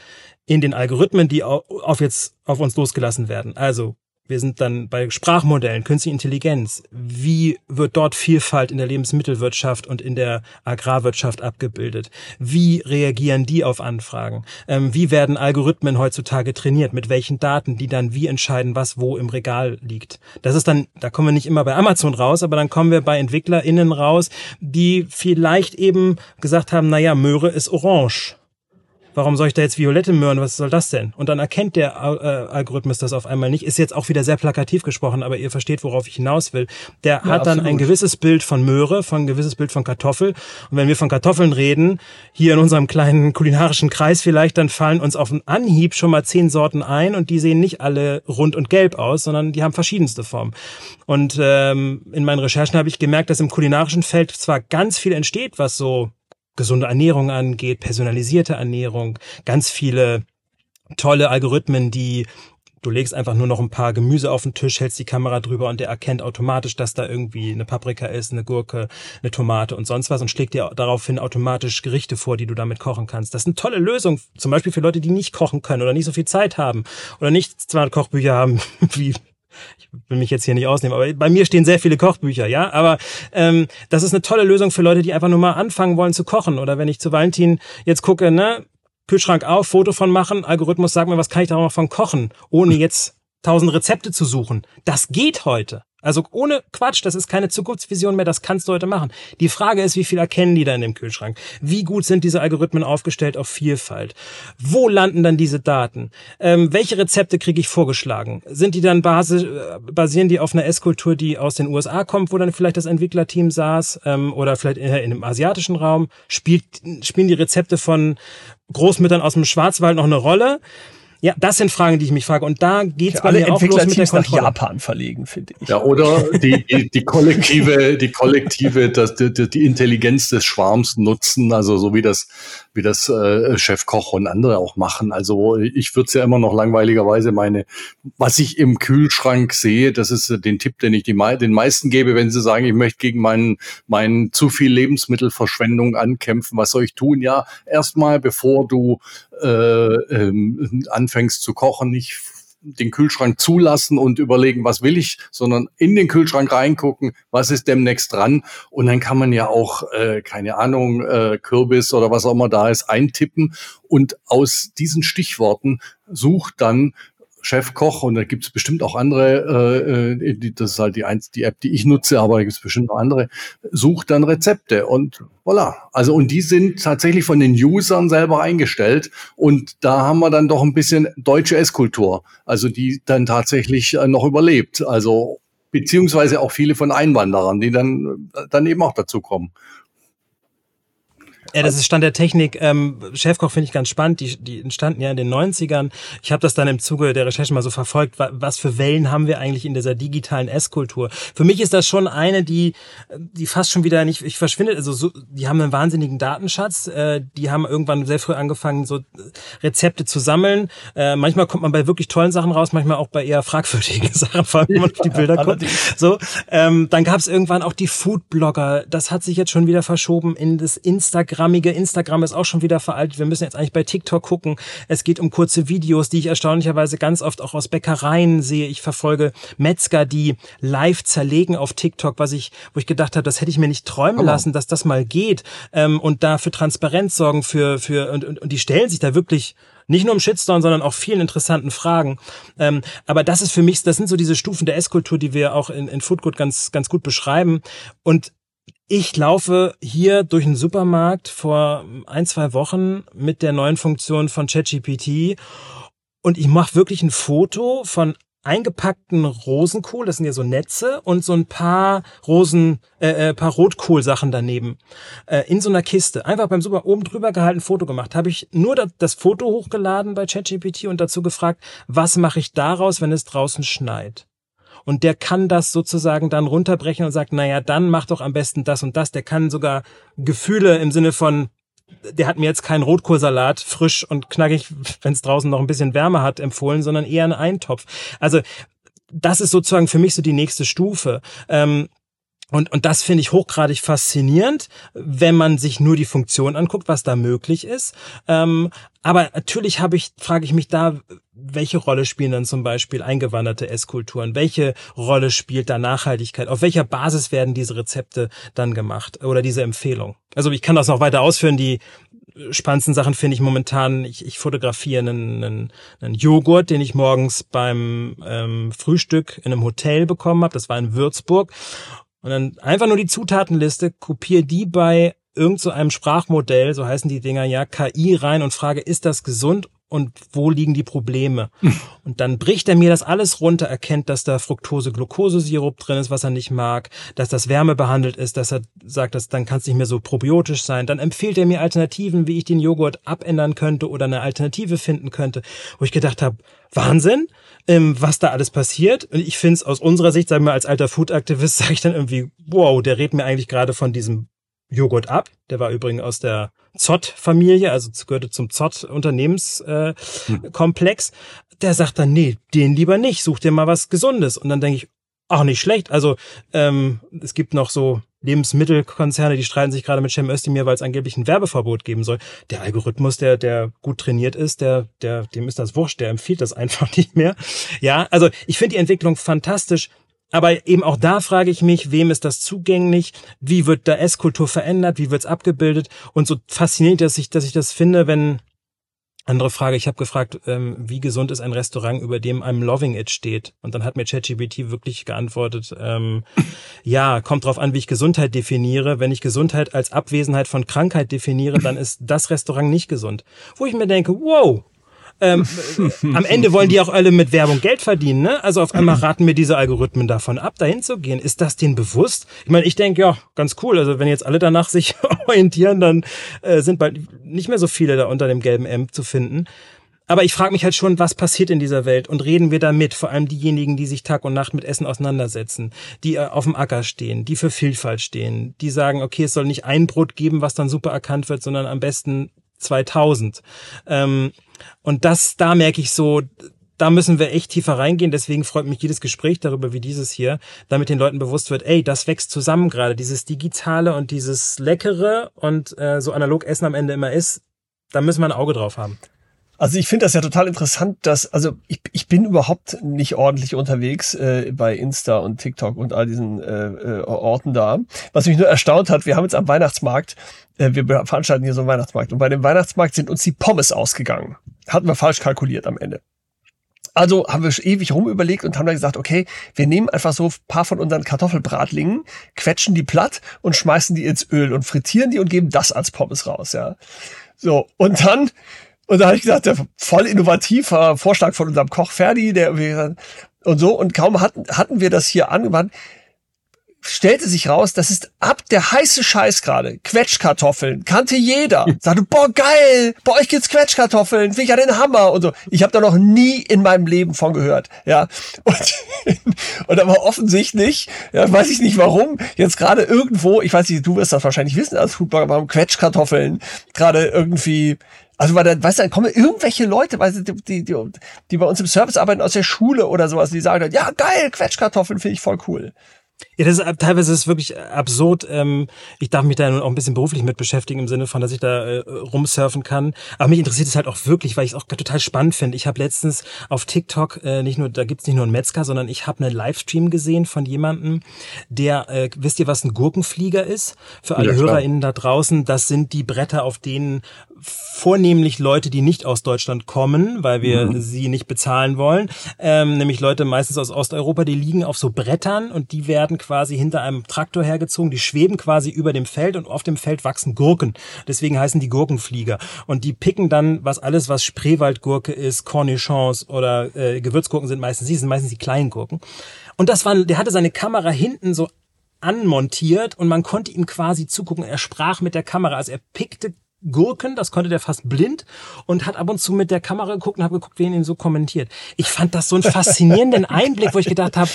in den Algorithmen, die auf jetzt auf uns losgelassen werden. Also wir sind dann bei Sprachmodellen, künstliche Intelligenz. Wie wird dort Vielfalt in der Lebensmittelwirtschaft und in der Agrarwirtschaft abgebildet? Wie reagieren die auf Anfragen? Ähm, wie werden Algorithmen heutzutage trainiert? Mit welchen Daten, die dann wie entscheiden, was wo im Regal liegt? Das ist dann, da kommen wir nicht immer bei Amazon raus, aber dann kommen wir bei EntwicklerInnen raus, die vielleicht eben gesagt haben, naja, Möhre ist orange warum soll ich da jetzt violette Möhren, was soll das denn? Und dann erkennt der äh, Algorithmus das auf einmal nicht. Ist jetzt auch wieder sehr plakativ gesprochen, aber ihr versteht, worauf ich hinaus will. Der ja, hat dann absolut. ein gewisses Bild von Möhre, von ein gewisses Bild von Kartoffel. Und wenn wir von Kartoffeln reden, hier in unserem kleinen kulinarischen Kreis vielleicht, dann fallen uns auf einen Anhieb schon mal zehn Sorten ein und die sehen nicht alle rund und gelb aus, sondern die haben verschiedenste Formen. Und ähm, in meinen Recherchen habe ich gemerkt, dass im kulinarischen Feld zwar ganz viel entsteht, was so gesunde Ernährung angeht, personalisierte Ernährung, ganz viele tolle Algorithmen, die du legst einfach nur noch ein paar Gemüse auf den Tisch, hältst die Kamera drüber und der erkennt automatisch, dass da irgendwie eine Paprika ist, eine Gurke, eine Tomate und sonst was und schlägt dir daraufhin automatisch Gerichte vor, die du damit kochen kannst. Das ist eine tolle Lösung, zum Beispiel für Leute, die nicht kochen können oder nicht so viel Zeit haben oder nicht 200 Kochbücher haben wie ich will mich jetzt hier nicht ausnehmen, aber bei mir stehen sehr viele Kochbücher, ja. Aber ähm, das ist eine tolle Lösung für Leute, die einfach nur mal anfangen wollen zu kochen. Oder wenn ich zu Valentin jetzt gucke, ne, Kühlschrank auf, Foto von machen, Algorithmus sagt mir, was kann ich da noch von kochen, ohne jetzt tausend Rezepte zu suchen. Das geht heute. Also ohne Quatsch, das ist keine Zukunftsvision mehr, das kannst du heute machen. Die Frage ist, wie viel erkennen die da in dem Kühlschrank? Wie gut sind diese Algorithmen aufgestellt auf Vielfalt? Wo landen dann diese Daten? Ähm, welche Rezepte kriege ich vorgeschlagen? Sind die dann basi äh, basieren die auf einer Esskultur, die aus den USA kommt, wo dann vielleicht das Entwicklerteam saß ähm, oder vielleicht in, in dem asiatischen Raum? Spielt, spielen die Rezepte von Großmüttern aus dem Schwarzwald noch eine Rolle? Ja, das sind Fragen, die ich mich frage. Und da geht's bei mir auch los mit der Kontrolle. nach Japan verlegen, finde ich. Ja, oder die, die, die kollektive, die kollektive, das, die, die Intelligenz des Schwarms nutzen, also so wie das, wie das äh, Chef Koch und andere auch machen. Also ich würde es ja immer noch langweiligerweise meine, was ich im Kühlschrank sehe, das ist den Tipp, den ich die, den meisten gebe, wenn sie sagen, ich möchte gegen meinen, meinen zu viel Lebensmittelverschwendung ankämpfen. Was soll ich tun? Ja, erstmal, bevor du äh, ähm, anfängst zu kochen, nicht den Kühlschrank zulassen und überlegen, was will ich, sondern in den Kühlschrank reingucken, was ist demnächst dran. Und dann kann man ja auch, äh, keine Ahnung, äh, Kürbis oder was auch immer da ist, eintippen. Und aus diesen Stichworten sucht dann Chefkoch und da gibt es bestimmt auch andere, äh, die, das ist halt die, eins, die App, die ich nutze, aber da gibt es bestimmt noch andere, sucht dann Rezepte und voilà. Also und die sind tatsächlich von den Usern selber eingestellt und da haben wir dann doch ein bisschen deutsche Esskultur, also die dann tatsächlich äh, noch überlebt, also beziehungsweise auch viele von Einwanderern, die dann, dann eben auch dazu kommen. Ja, das ist Stand der Technik. Ähm, Chefkoch finde ich ganz spannend. Die, die entstanden ja in den 90ern. Ich habe das dann im Zuge der Recherche mal so verfolgt. Was für Wellen haben wir eigentlich in dieser digitalen Esskultur? Für mich ist das schon eine, die, die fast schon wieder nicht ich verschwindet. Also so, die haben einen wahnsinnigen Datenschatz. Äh, die haben irgendwann sehr früh angefangen, so Rezepte zu sammeln. Äh, manchmal kommt man bei wirklich tollen Sachen raus, manchmal auch bei eher fragwürdigen Sachen, vor allem wenn man auf die Bilder guckt. So, ähm, dann gab es irgendwann auch die Foodblogger. Das hat sich jetzt schon wieder verschoben in das Instagram Instagrammige. Instagram ist auch schon wieder veraltet. Wir müssen jetzt eigentlich bei TikTok gucken. Es geht um kurze Videos, die ich erstaunlicherweise ganz oft auch aus Bäckereien sehe. Ich verfolge Metzger, die live zerlegen auf TikTok, was ich, wo ich gedacht habe, das hätte ich mir nicht träumen lassen, dass das mal geht. Ähm, und da für Transparenz sorgen, für, für, und, und, und die stellen sich da wirklich nicht nur im Shitstorm, sondern auch vielen interessanten Fragen. Ähm, aber das ist für mich, das sind so diese Stufen der Esskultur, die wir auch in, in Foodgood ganz, ganz gut beschreiben. Und ich laufe hier durch den Supermarkt vor ein, zwei Wochen mit der neuen Funktion von ChatGPT und ich mache wirklich ein Foto von eingepackten Rosenkohl, das sind ja so Netze und so ein paar Rosen, äh, äh paar Rotkohlsachen daneben äh, in so einer Kiste. Einfach beim Super oben drüber gehalten Foto gemacht. Habe ich nur das, das Foto hochgeladen bei ChatGPT und dazu gefragt, was mache ich daraus, wenn es draußen schneit? Und der kann das sozusagen dann runterbrechen und sagt, naja, dann mach doch am besten das und das. Der kann sogar Gefühle im Sinne von, der hat mir jetzt keinen Rotkohlsalat frisch und knackig, wenn es draußen noch ein bisschen Wärme hat, empfohlen, sondern eher einen Eintopf. Also das ist sozusagen für mich so die nächste Stufe. Ähm, und, und das finde ich hochgradig faszinierend, wenn man sich nur die Funktion anguckt, was da möglich ist. Ähm, aber natürlich habe ich, frage ich mich da, welche Rolle spielen dann zum Beispiel eingewanderte Esskulturen? Welche Rolle spielt da Nachhaltigkeit? Auf welcher Basis werden diese Rezepte dann gemacht oder diese Empfehlung? Also ich kann das noch weiter ausführen. Die spannendsten Sachen finde ich momentan, ich, ich fotografiere einen, einen, einen Joghurt, den ich morgens beim ähm, Frühstück in einem Hotel bekommen habe. Das war in Würzburg. Und dann einfach nur die Zutatenliste, kopiere die bei irgend so einem Sprachmodell, so heißen die Dinger ja, KI rein und frage, ist das gesund und wo liegen die Probleme? Und dann bricht er mir das alles runter, erkennt, dass da Fructose-Glucose-Sirup drin ist, was er nicht mag, dass das Wärme behandelt ist, dass er sagt, dass dann kann es nicht mehr so probiotisch sein. Dann empfiehlt er mir Alternativen, wie ich den Joghurt abändern könnte oder eine Alternative finden könnte, wo ich gedacht habe, Wahnsinn ähm, was da alles passiert. Und ich finde es aus unserer Sicht, sagen wir als alter Food-Aktivist, sage ich dann irgendwie, wow, der redet mir eigentlich gerade von diesem Joghurt ab. Der war übrigens aus der Zott-Familie, also gehörte zum Zott-Unternehmenskomplex. Äh, hm. Der sagt dann, nee, den lieber nicht, such dir mal was Gesundes. Und dann denke ich, auch nicht schlecht. Also ähm, es gibt noch so Lebensmittelkonzerne, die streiten sich gerade mit Cem Özdemir, weil es angeblich ein Werbeverbot geben soll. Der Algorithmus, der der gut trainiert ist, der der dem ist das wurscht, der empfiehlt das einfach nicht mehr. Ja, also ich finde die Entwicklung fantastisch. Aber eben auch da frage ich mich, wem ist das zugänglich? Wie wird da Esskultur verändert? Wie wird es abgebildet? Und so faszinierend, dass ich, dass ich das finde, wenn andere Frage, ich habe gefragt, ähm, wie gesund ist ein Restaurant, über dem einem Loving It steht? Und dann hat mir ChatGPT wirklich geantwortet, ähm, ja, kommt drauf an, wie ich Gesundheit definiere. Wenn ich Gesundheit als Abwesenheit von Krankheit definiere, dann ist das Restaurant nicht gesund. Wo ich mir denke, wow, ähm, am Ende wollen die auch alle mit Werbung Geld verdienen. Ne? Also auf einmal raten mir diese Algorithmen davon ab, dahin zu gehen. Ist das denen bewusst? Ich meine, ich denke, ja, ganz cool. Also wenn jetzt alle danach sich orientieren, dann äh, sind bald nicht mehr so viele da unter dem gelben M zu finden. Aber ich frage mich halt schon, was passiert in dieser Welt und reden wir damit? Vor allem diejenigen, die sich Tag und Nacht mit Essen auseinandersetzen, die äh, auf dem Acker stehen, die für Vielfalt stehen, die sagen, okay, es soll nicht ein Brot geben, was dann super erkannt wird, sondern am besten 2000. Ähm, und das, da merke ich so, da müssen wir echt tiefer reingehen. Deswegen freut mich jedes Gespräch darüber wie dieses hier, damit den Leuten bewusst wird, ey, das wächst zusammen gerade. Dieses Digitale und dieses Leckere und äh, so analog Essen am Ende immer ist, da müssen wir ein Auge drauf haben. Also ich finde das ja total interessant, dass, also ich, ich bin überhaupt nicht ordentlich unterwegs äh, bei Insta und TikTok und all diesen äh, äh, Orten da. Was mich nur erstaunt hat, wir haben jetzt am Weihnachtsmarkt, äh, wir veranstalten hier so einen Weihnachtsmarkt und bei dem Weihnachtsmarkt sind uns die Pommes ausgegangen. Hatten wir falsch kalkuliert am Ende. Also haben wir ewig rumüberlegt und haben dann gesagt, okay, wir nehmen einfach so ein paar von unseren Kartoffelbratlingen, quetschen die platt und schmeißen die ins Öl und frittieren die und geben das als Pommes raus, ja. So, und dann und da habe ich gesagt, der voll innovativer Vorschlag von unserem Koch Ferdi, der und so. Und kaum hatten, hatten wir das hier angewandt, stellte sich raus, das ist ab der heiße Scheiß gerade. Quetschkartoffeln kannte jeder. Sagte, boah geil, bei euch gibt's Quetschkartoffeln, finde ich ja den Hammer und so. Ich habe da noch nie in meinem Leben von gehört, ja. Und, und aber offensichtlich, ja, weiß ich nicht warum, jetzt gerade irgendwo, ich weiß nicht, du wirst das wahrscheinlich wissen als Foodblogger, warum Quetschkartoffeln gerade irgendwie also weil dann, weißt du, dann kommen irgendwelche Leute, weißt du, die, die, die bei uns im Service arbeiten aus der Schule oder sowas, die sagen dann, ja geil, Quetschkartoffeln finde ich voll cool. Ja, das ist teilweise ist wirklich absurd. Ähm, ich darf mich da auch ein bisschen beruflich mit beschäftigen im Sinne von, dass ich da äh, rumsurfen kann. Aber mich interessiert es halt auch wirklich, weil ich es auch total spannend finde. Ich habe letztens auf TikTok äh, nicht nur, da gibt's nicht nur einen Metzger, sondern ich habe einen Livestream gesehen von jemandem, der, äh, wisst ihr, was ein Gurkenflieger ist? Für alle ja, HörerInnen da draußen, das sind die Bretter, auf denen vornehmlich Leute, die nicht aus Deutschland kommen, weil wir mhm. sie nicht bezahlen wollen, ähm, nämlich Leute meistens aus Osteuropa, die liegen auf so Brettern und die werden quasi hinter einem Traktor hergezogen, die schweben quasi über dem Feld und auf dem Feld wachsen Gurken. Deswegen heißen die Gurkenflieger. Und die picken dann, was alles, was Spreewaldgurke ist, Cornichons oder äh, Gewürzgurken sind meistens, die sind meistens die kleinen Gurken. Und das war, der hatte seine Kamera hinten so anmontiert und man konnte ihm quasi zugucken. Er sprach mit der Kamera, also er pickte Gurken, das konnte der fast blind und hat ab und zu mit der Kamera geguckt und habe geguckt, wen ihn so kommentiert. Ich fand das so einen faszinierenden Einblick, wo ich gedacht habe,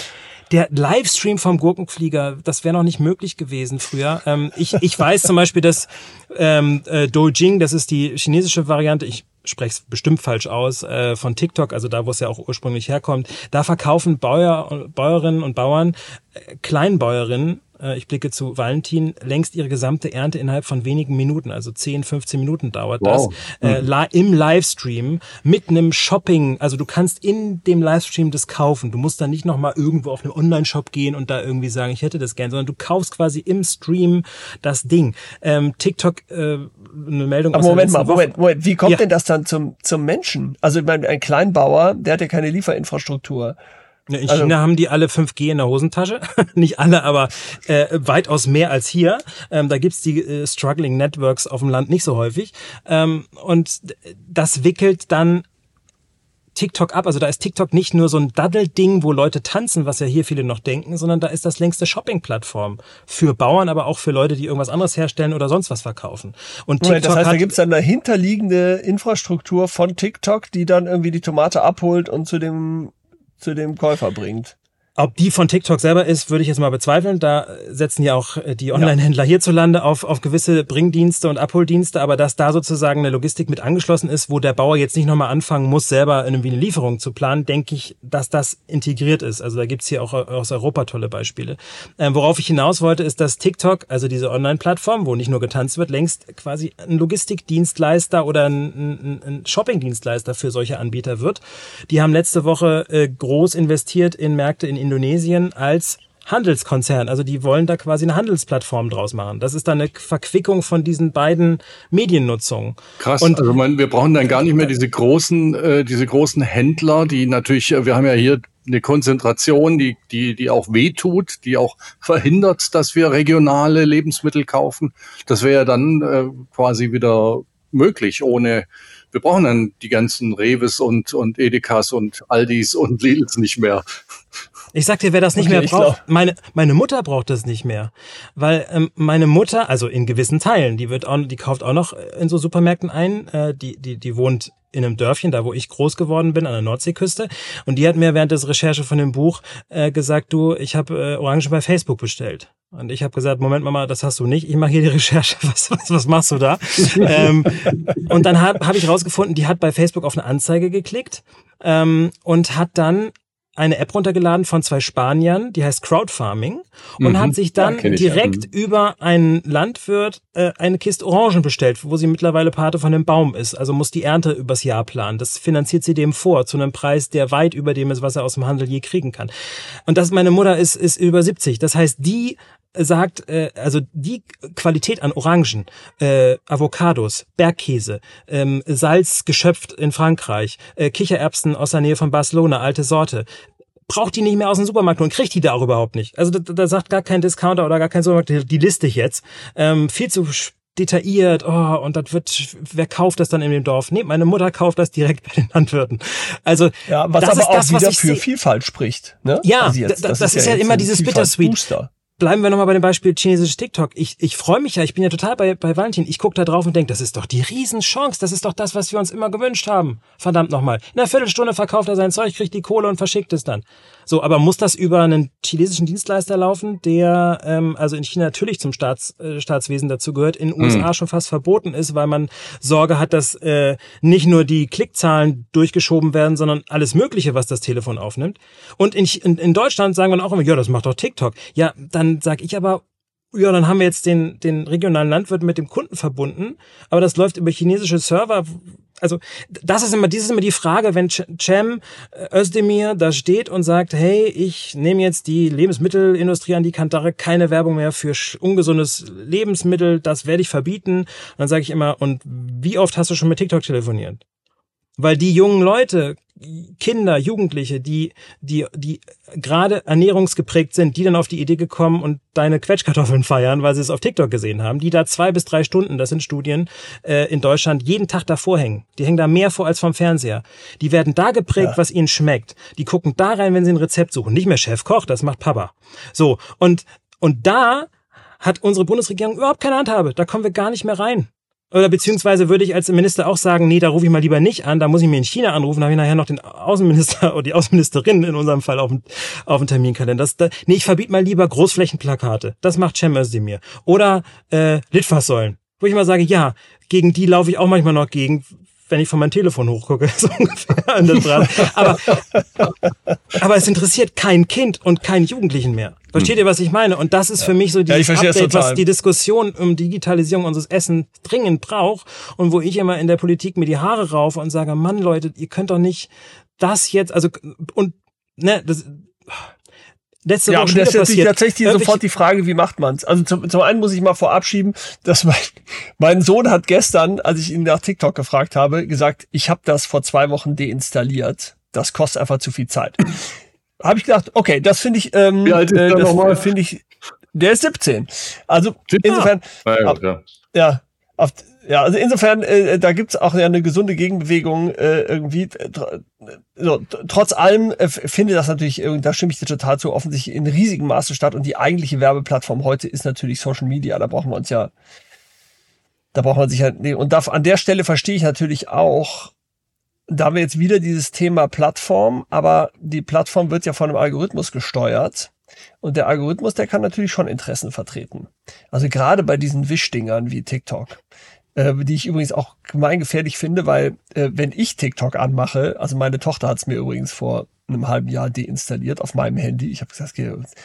der Livestream vom Gurkenflieger, das wäre noch nicht möglich gewesen früher. Ähm, ich, ich weiß zum Beispiel, dass ähm, äh, Doujing, das ist die chinesische Variante, ich spreche es bestimmt falsch aus, äh, von TikTok, also da, wo es ja auch ursprünglich herkommt, da verkaufen Bäuer, Bäuerinnen und Bauern, äh, Kleinbäuerinnen, äh, ich blicke zu Valentin, längst ihre gesamte Ernte innerhalb von wenigen Minuten, also 10, 15 Minuten dauert wow. das, äh, mhm. im Livestream mit einem Shopping, also du kannst in dem Livestream das kaufen. Du musst dann nicht nochmal irgendwo auf einen Online-Shop gehen und da irgendwie sagen, ich hätte das gern, sondern du kaufst quasi im Stream das Ding. Ähm, TikTok, äh, eine Meldung Aber Moment mal, Moment, Moment, wie kommt ja. denn das dann zum, zum Menschen? Also ich meine, ein Kleinbauer, der hat ja keine Lieferinfrastruktur. In also, China haben die alle 5G in der Hosentasche. Nicht alle, aber äh, weitaus mehr als hier. Ähm, da gibt's die äh, Struggling Networks auf dem Land nicht so häufig. Ähm, und das wickelt dann TikTok ab. Also da ist TikTok nicht nur so ein Daddel-Ding, wo Leute tanzen, was ja hier viele noch denken, sondern da ist das längste Shopping-Plattform für Bauern, aber auch für Leute, die irgendwas anderes herstellen oder sonst was verkaufen. Und TikTok das heißt, da gibt's dann eine hinterliegende Infrastruktur von TikTok, die dann irgendwie die Tomate abholt und zu dem zu dem Käufer bringt. Ob die von TikTok selber ist, würde ich jetzt mal bezweifeln. Da setzen ja auch äh, die Online-Händler hierzulande auf, auf gewisse Bringdienste und Abholdienste, aber dass da sozusagen eine Logistik mit angeschlossen ist, wo der Bauer jetzt nicht nochmal anfangen muss, selber irgendwie eine Lieferung zu planen, denke ich, dass das integriert ist. Also da gibt's hier auch aus Europa tolle Beispiele. Ähm, worauf ich hinaus wollte, ist, dass TikTok, also diese Online-Plattform, wo nicht nur getanzt wird, längst quasi ein Logistikdienstleister oder ein, ein, ein Shoppingdienstleister für solche Anbieter wird. Die haben letzte Woche äh, groß investiert in Märkte in Indonesien als Handelskonzern. Also die wollen da quasi eine Handelsplattform draus machen. Das ist dann eine Verquickung von diesen beiden Mediennutzungen. Krass. Und also man, wir brauchen dann gar nicht mehr diese großen, äh, diese großen Händler, die natürlich, äh, wir haben ja hier eine Konzentration, die, die, die auch wehtut, die auch verhindert, dass wir regionale Lebensmittel kaufen. Das wäre ja dann äh, quasi wieder möglich, ohne wir brauchen dann die ganzen Reves und, und Edekas und Aldis und Lidls nicht mehr. Ich sag dir, wer das nicht okay, mehr braucht, meine, meine Mutter braucht das nicht mehr. Weil ähm, meine Mutter, also in gewissen Teilen, die wird auch, die kauft auch noch in so Supermärkten ein, äh, die, die, die wohnt in einem Dörfchen, da wo ich groß geworden bin, an der Nordseeküste. Und die hat mir während des Recherche von dem Buch äh, gesagt, du, ich habe äh, Orangen bei Facebook bestellt. Und ich habe gesagt, Moment Mama, das hast du nicht. Ich mache hier die Recherche. Was, was, was machst du da? ähm, und dann habe hab ich rausgefunden, die hat bei Facebook auf eine Anzeige geklickt ähm, und hat dann eine App runtergeladen von zwei Spaniern, die heißt Crowdfarming und mhm. hat sich dann ja, direkt ja. Mhm. über einen Landwirt äh, eine Kiste Orangen bestellt, wo sie mittlerweile Pate von dem Baum ist. Also muss die Ernte übers Jahr planen. Das finanziert sie dem vor zu einem Preis, der weit über dem ist, was er aus dem Handel je kriegen kann. Und das meine Mutter ist ist über 70. Das heißt, die sagt, äh, also die Qualität an Orangen, äh, Avocados, Bergkäse, ähm, Salz geschöpft in Frankreich, äh, Kichererbsen aus der Nähe von Barcelona, alte Sorte, braucht die nicht mehr aus dem Supermarkt und kriegt die da auch überhaupt nicht. Also da, da sagt gar kein Discounter oder gar kein Supermarkt, die liste ich jetzt. Ähm, viel zu detailliert, oh, und das wird, wer kauft das dann in dem Dorf? Nee, meine Mutter kauft das direkt bei den Landwirten. Also, ja, was das aber ist auch das, wieder für Vielfalt spricht, ne? Ja, also jetzt, das, das, ist ja, ja immer dieses Bittersweet. Booster bleiben wir nochmal bei dem Beispiel chinesisches TikTok. Ich, ich freue mich ja, ich bin ja total bei, bei Valentin. Ich gucke da drauf und denke, das ist doch die Riesenchance. Das ist doch das, was wir uns immer gewünscht haben. Verdammt nochmal. In einer Viertelstunde verkauft er sein Zeug, kriegt die Kohle und verschickt es dann. So, aber muss das über einen chinesischen Dienstleister laufen, der ähm, also in China natürlich zum Staats, äh, Staatswesen dazu gehört, in den USA mhm. schon fast verboten ist, weil man Sorge hat, dass äh, nicht nur die Klickzahlen durchgeschoben werden, sondern alles Mögliche, was das Telefon aufnimmt. Und in, in, in Deutschland sagen wir auch immer, ja, das macht doch TikTok. Ja, dann dann sage ich aber, ja, dann haben wir jetzt den, den regionalen Landwirt mit dem Kunden verbunden, aber das läuft über chinesische Server. Also das ist immer, das ist immer die Frage, wenn Cem äh, Özdemir da steht und sagt, hey, ich nehme jetzt die Lebensmittelindustrie an die Kantare, keine Werbung mehr für ungesundes Lebensmittel, das werde ich verbieten. Und dann sage ich immer, und wie oft hast du schon mit TikTok telefoniert? Weil die jungen Leute, Kinder, Jugendliche, die, die, die gerade ernährungsgeprägt sind, die dann auf die Idee gekommen und deine Quetschkartoffeln feiern, weil sie es auf TikTok gesehen haben, die da zwei bis drei Stunden, das sind Studien, äh, in Deutschland jeden Tag davor hängen. Die hängen da mehr vor als vom Fernseher. Die werden da geprägt, ja. was ihnen schmeckt. Die gucken da rein, wenn sie ein Rezept suchen. Nicht mehr Chefkoch, das macht Papa. So. Und, und da hat unsere Bundesregierung überhaupt keine Handhabe. Da kommen wir gar nicht mehr rein. Oder beziehungsweise würde ich als Minister auch sagen, nee, da rufe ich mal lieber nicht an, da muss ich mir in China anrufen, da habe ich nachher noch den Außenminister oder die Außenministerin in unserem Fall auf dem, auf dem Terminkalender. Das, da, nee, ich verbiete mal lieber Großflächenplakate. Das macht Cem Özdemir. Oder äh, Litfaßsäulen, wo ich mal sage, ja, gegen die laufe ich auch manchmal noch gegen, wenn ich von meinem Telefon hochgucke, so ungefähr an der Straße. Aber, aber es interessiert kein Kind und keinen Jugendlichen mehr. Versteht ihr, was ich meine? Und das ist für mich so dieses Ja, Update, was die Diskussion um Digitalisierung unseres Essens dringend braucht und wo ich immer in der Politik mir die Haare raufe und sage, Mann, Leute, ihr könnt doch nicht das jetzt, also und ne, das letzte Ja, Woche aber das ist passiert. tatsächlich Irgendwelche- sofort die Frage, wie macht man's? Also zum, zum einen muss ich mal vorab schieben, dass mein, mein Sohn hat gestern, als ich ihn nach TikTok gefragt habe, gesagt, ich habe das vor zwei Wochen deinstalliert. Das kostet einfach zu viel Zeit. Habe ich gedacht, okay, das finde ich, ähm, Wie alt ist äh, der nochmal? finde ich, der ist 17. Also 17? insofern, ja, gut, ja. ja, auf, ja, also insofern, äh, da gibt's auch ja eine gesunde Gegenbewegung äh, irgendwie. Äh, tr- so, t- trotz allem äh, finde das natürlich, äh, da stimme ich dir total zu, offensichtlich in riesigem Maße statt. Und die eigentliche Werbeplattform heute ist natürlich Social Media. Da brauchen wir uns ja, da braucht man sich ja, nee, und da, an der Stelle verstehe ich natürlich auch, da haben wir jetzt wieder dieses Thema Plattform, aber die Plattform wird ja von einem Algorithmus gesteuert. Und der Algorithmus, der kann natürlich schon Interessen vertreten. Also gerade bei diesen Wischdingern wie TikTok, äh, die ich übrigens auch gemeingefährlich finde, weil äh, wenn ich TikTok anmache, also meine Tochter hat es mir übrigens vor einem halben Jahr deinstalliert auf meinem Handy. Ich habe gesagt,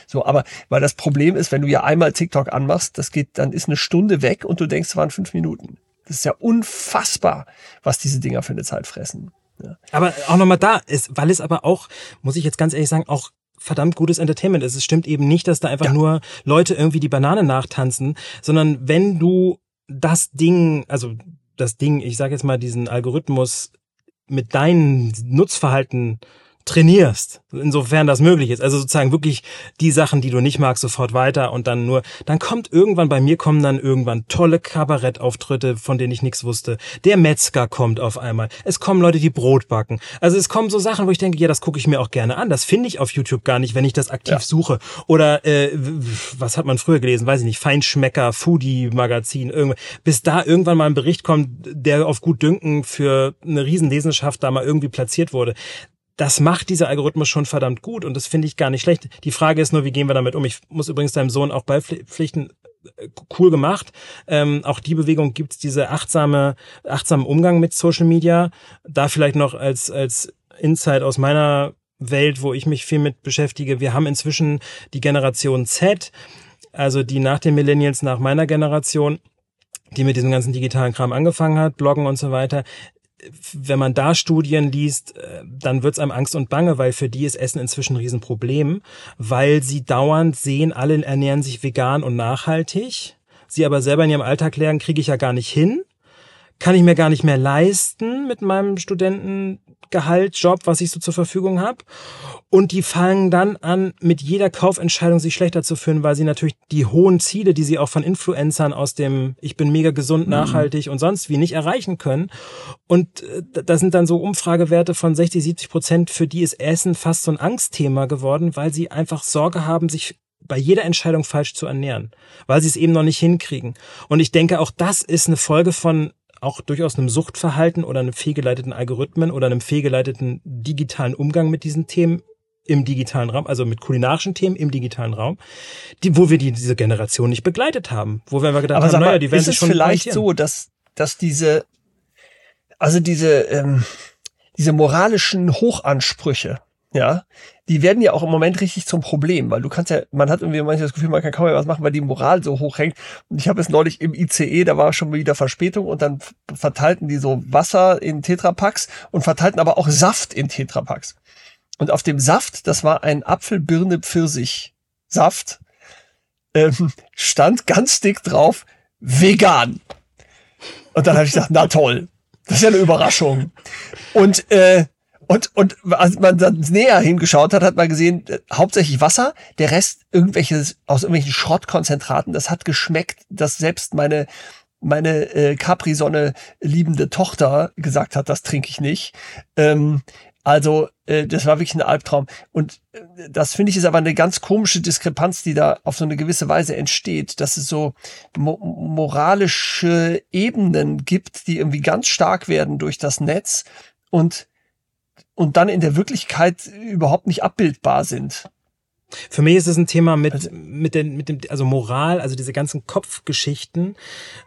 so, aber weil das Problem ist, wenn du ja einmal TikTok anmachst, das geht, dann ist eine Stunde weg und du denkst, es waren fünf Minuten. Das ist ja unfassbar, was diese Dinger für eine Zeit fressen. Aber auch nochmal da ist, weil es aber auch, muss ich jetzt ganz ehrlich sagen, auch verdammt gutes Entertainment ist. Es stimmt eben nicht, dass da einfach Ja. nur Leute irgendwie die Banane nachtanzen, sondern wenn du das Ding, also das Ding, ich sage jetzt mal diesen Algorithmus mit deinem Nutzverhalten trainierst, insofern das möglich ist. Also sozusagen wirklich die Sachen, die du nicht magst, sofort weiter und dann nur, dann kommt irgendwann, bei mir kommen dann irgendwann tolle Kabarettauftritte, von denen ich nichts wusste. Der Metzger kommt auf einmal. Es kommen Leute, die Brot backen. Also es kommen so Sachen, wo ich denke, ja, das gucke ich mir auch gerne an. Das finde ich auf YouTube gar nicht, wenn ich das aktiv Ja. suche. Oder äh, was hat man früher gelesen? Weiß ich nicht. Feinschmecker, Foodie-Magazin, irgend- bis da irgendwann mal ein Bericht kommt, der auf gut Dünken für eine Riesenlesenschaft da mal irgendwie platziert wurde das macht dieser Algorithmus schon verdammt gut und das finde ich gar nicht schlecht. Die Frage ist nur, wie gehen wir damit um? Ich muss übrigens deinem Sohn auch beipflichten, äh, cool gemacht. Ähm, auch die Bewegung gibt's diese achtsame, achtsamen Umgang mit Social Media. Da vielleicht noch als, als Insight aus meiner Welt, wo ich mich viel mit beschäftige. Wir haben inzwischen die Generation Z, also die nach den Millennials, nach meiner Generation, die mit diesem ganzen digitalen Kram angefangen hat, Bloggen und so weiter wenn man da Studien liest, äh, dann wird's einem Angst und Bange, weil für die ist Essen inzwischen ein Riesenproblem, weil sie dauernd sehen, alle ernähren sich vegan und nachhaltig. Sie aber selber in ihrem Alltag lernen, kriege ich ja gar nicht hin. Kann ich mir gar nicht mehr leisten mit meinem Studentengehalt, Job, was ich so zur Verfügung habe. Und die fangen dann an, mit jeder Kaufentscheidung sich schlechter zu fühlen, weil sie natürlich die hohen Ziele, die sie auch von Influencern aus dem Ich bin mega gesund, nachhaltig und sonst wie nicht erreichen können. Und äh, da sind dann so Umfragewerte von 60, 70 Prozent, für die ist Essen fast so ein Angstthema geworden, weil sie einfach Sorge haben, sich bei jeder Entscheidung falsch zu ernähren, weil sie es eben noch nicht hinkriegen. Und ich denke, auch das ist eine Folge von auch durchaus einem Suchtverhalten oder einem fehlgeleiteten Algorithmen oder einem fehlgeleiteten digitalen Umgang mit diesen Themen im digitalen Raum, also mit kulinarischen Themen im digitalen Raum, die, wo wir die, diese Generation nicht begleitet haben, wo wir gedacht Aber haben, naja, die werden ist sich es schon vielleicht so, dass, dass diese, also diese, ähm, diese moralischen Hochansprüche, ja, die werden ja auch im Moment richtig zum Problem, weil du kannst ja, man hat irgendwie manchmal das Gefühl, man kann kaum mehr was machen, weil die Moral so hoch hängt. Und ich habe es neulich im ICE, da war schon wieder Verspätung und dann verteilten die so Wasser in Tetrapacks und verteilten aber auch Saft in Tetrapacks. Und auf dem Saft, das war ein Apfel, Birne, Pfirsich Saft, ähm, stand ganz dick drauf, vegan. Und dann habe ich gedacht, na toll, das ist ja eine Überraschung. Und äh, und und als man dann näher hingeschaut hat, hat man gesehen, äh, hauptsächlich Wasser, der Rest irgendwelches aus irgendwelchen Schrottkonzentraten. Das hat geschmeckt, dass selbst meine meine äh, Capri-Sonne liebende Tochter gesagt hat, das trinke ich nicht. Ähm, also äh, das war wirklich ein Albtraum. Und äh, das finde ich ist aber eine ganz komische Diskrepanz, die da auf so eine gewisse Weise entsteht, dass es so mo moralische Ebenen gibt, die irgendwie ganz stark werden durch das Netz und und dann in der Wirklichkeit überhaupt nicht abbildbar sind. Für mich ist es ein Thema mit, also, mit, den, mit dem, also Moral, also diese ganzen Kopfgeschichten,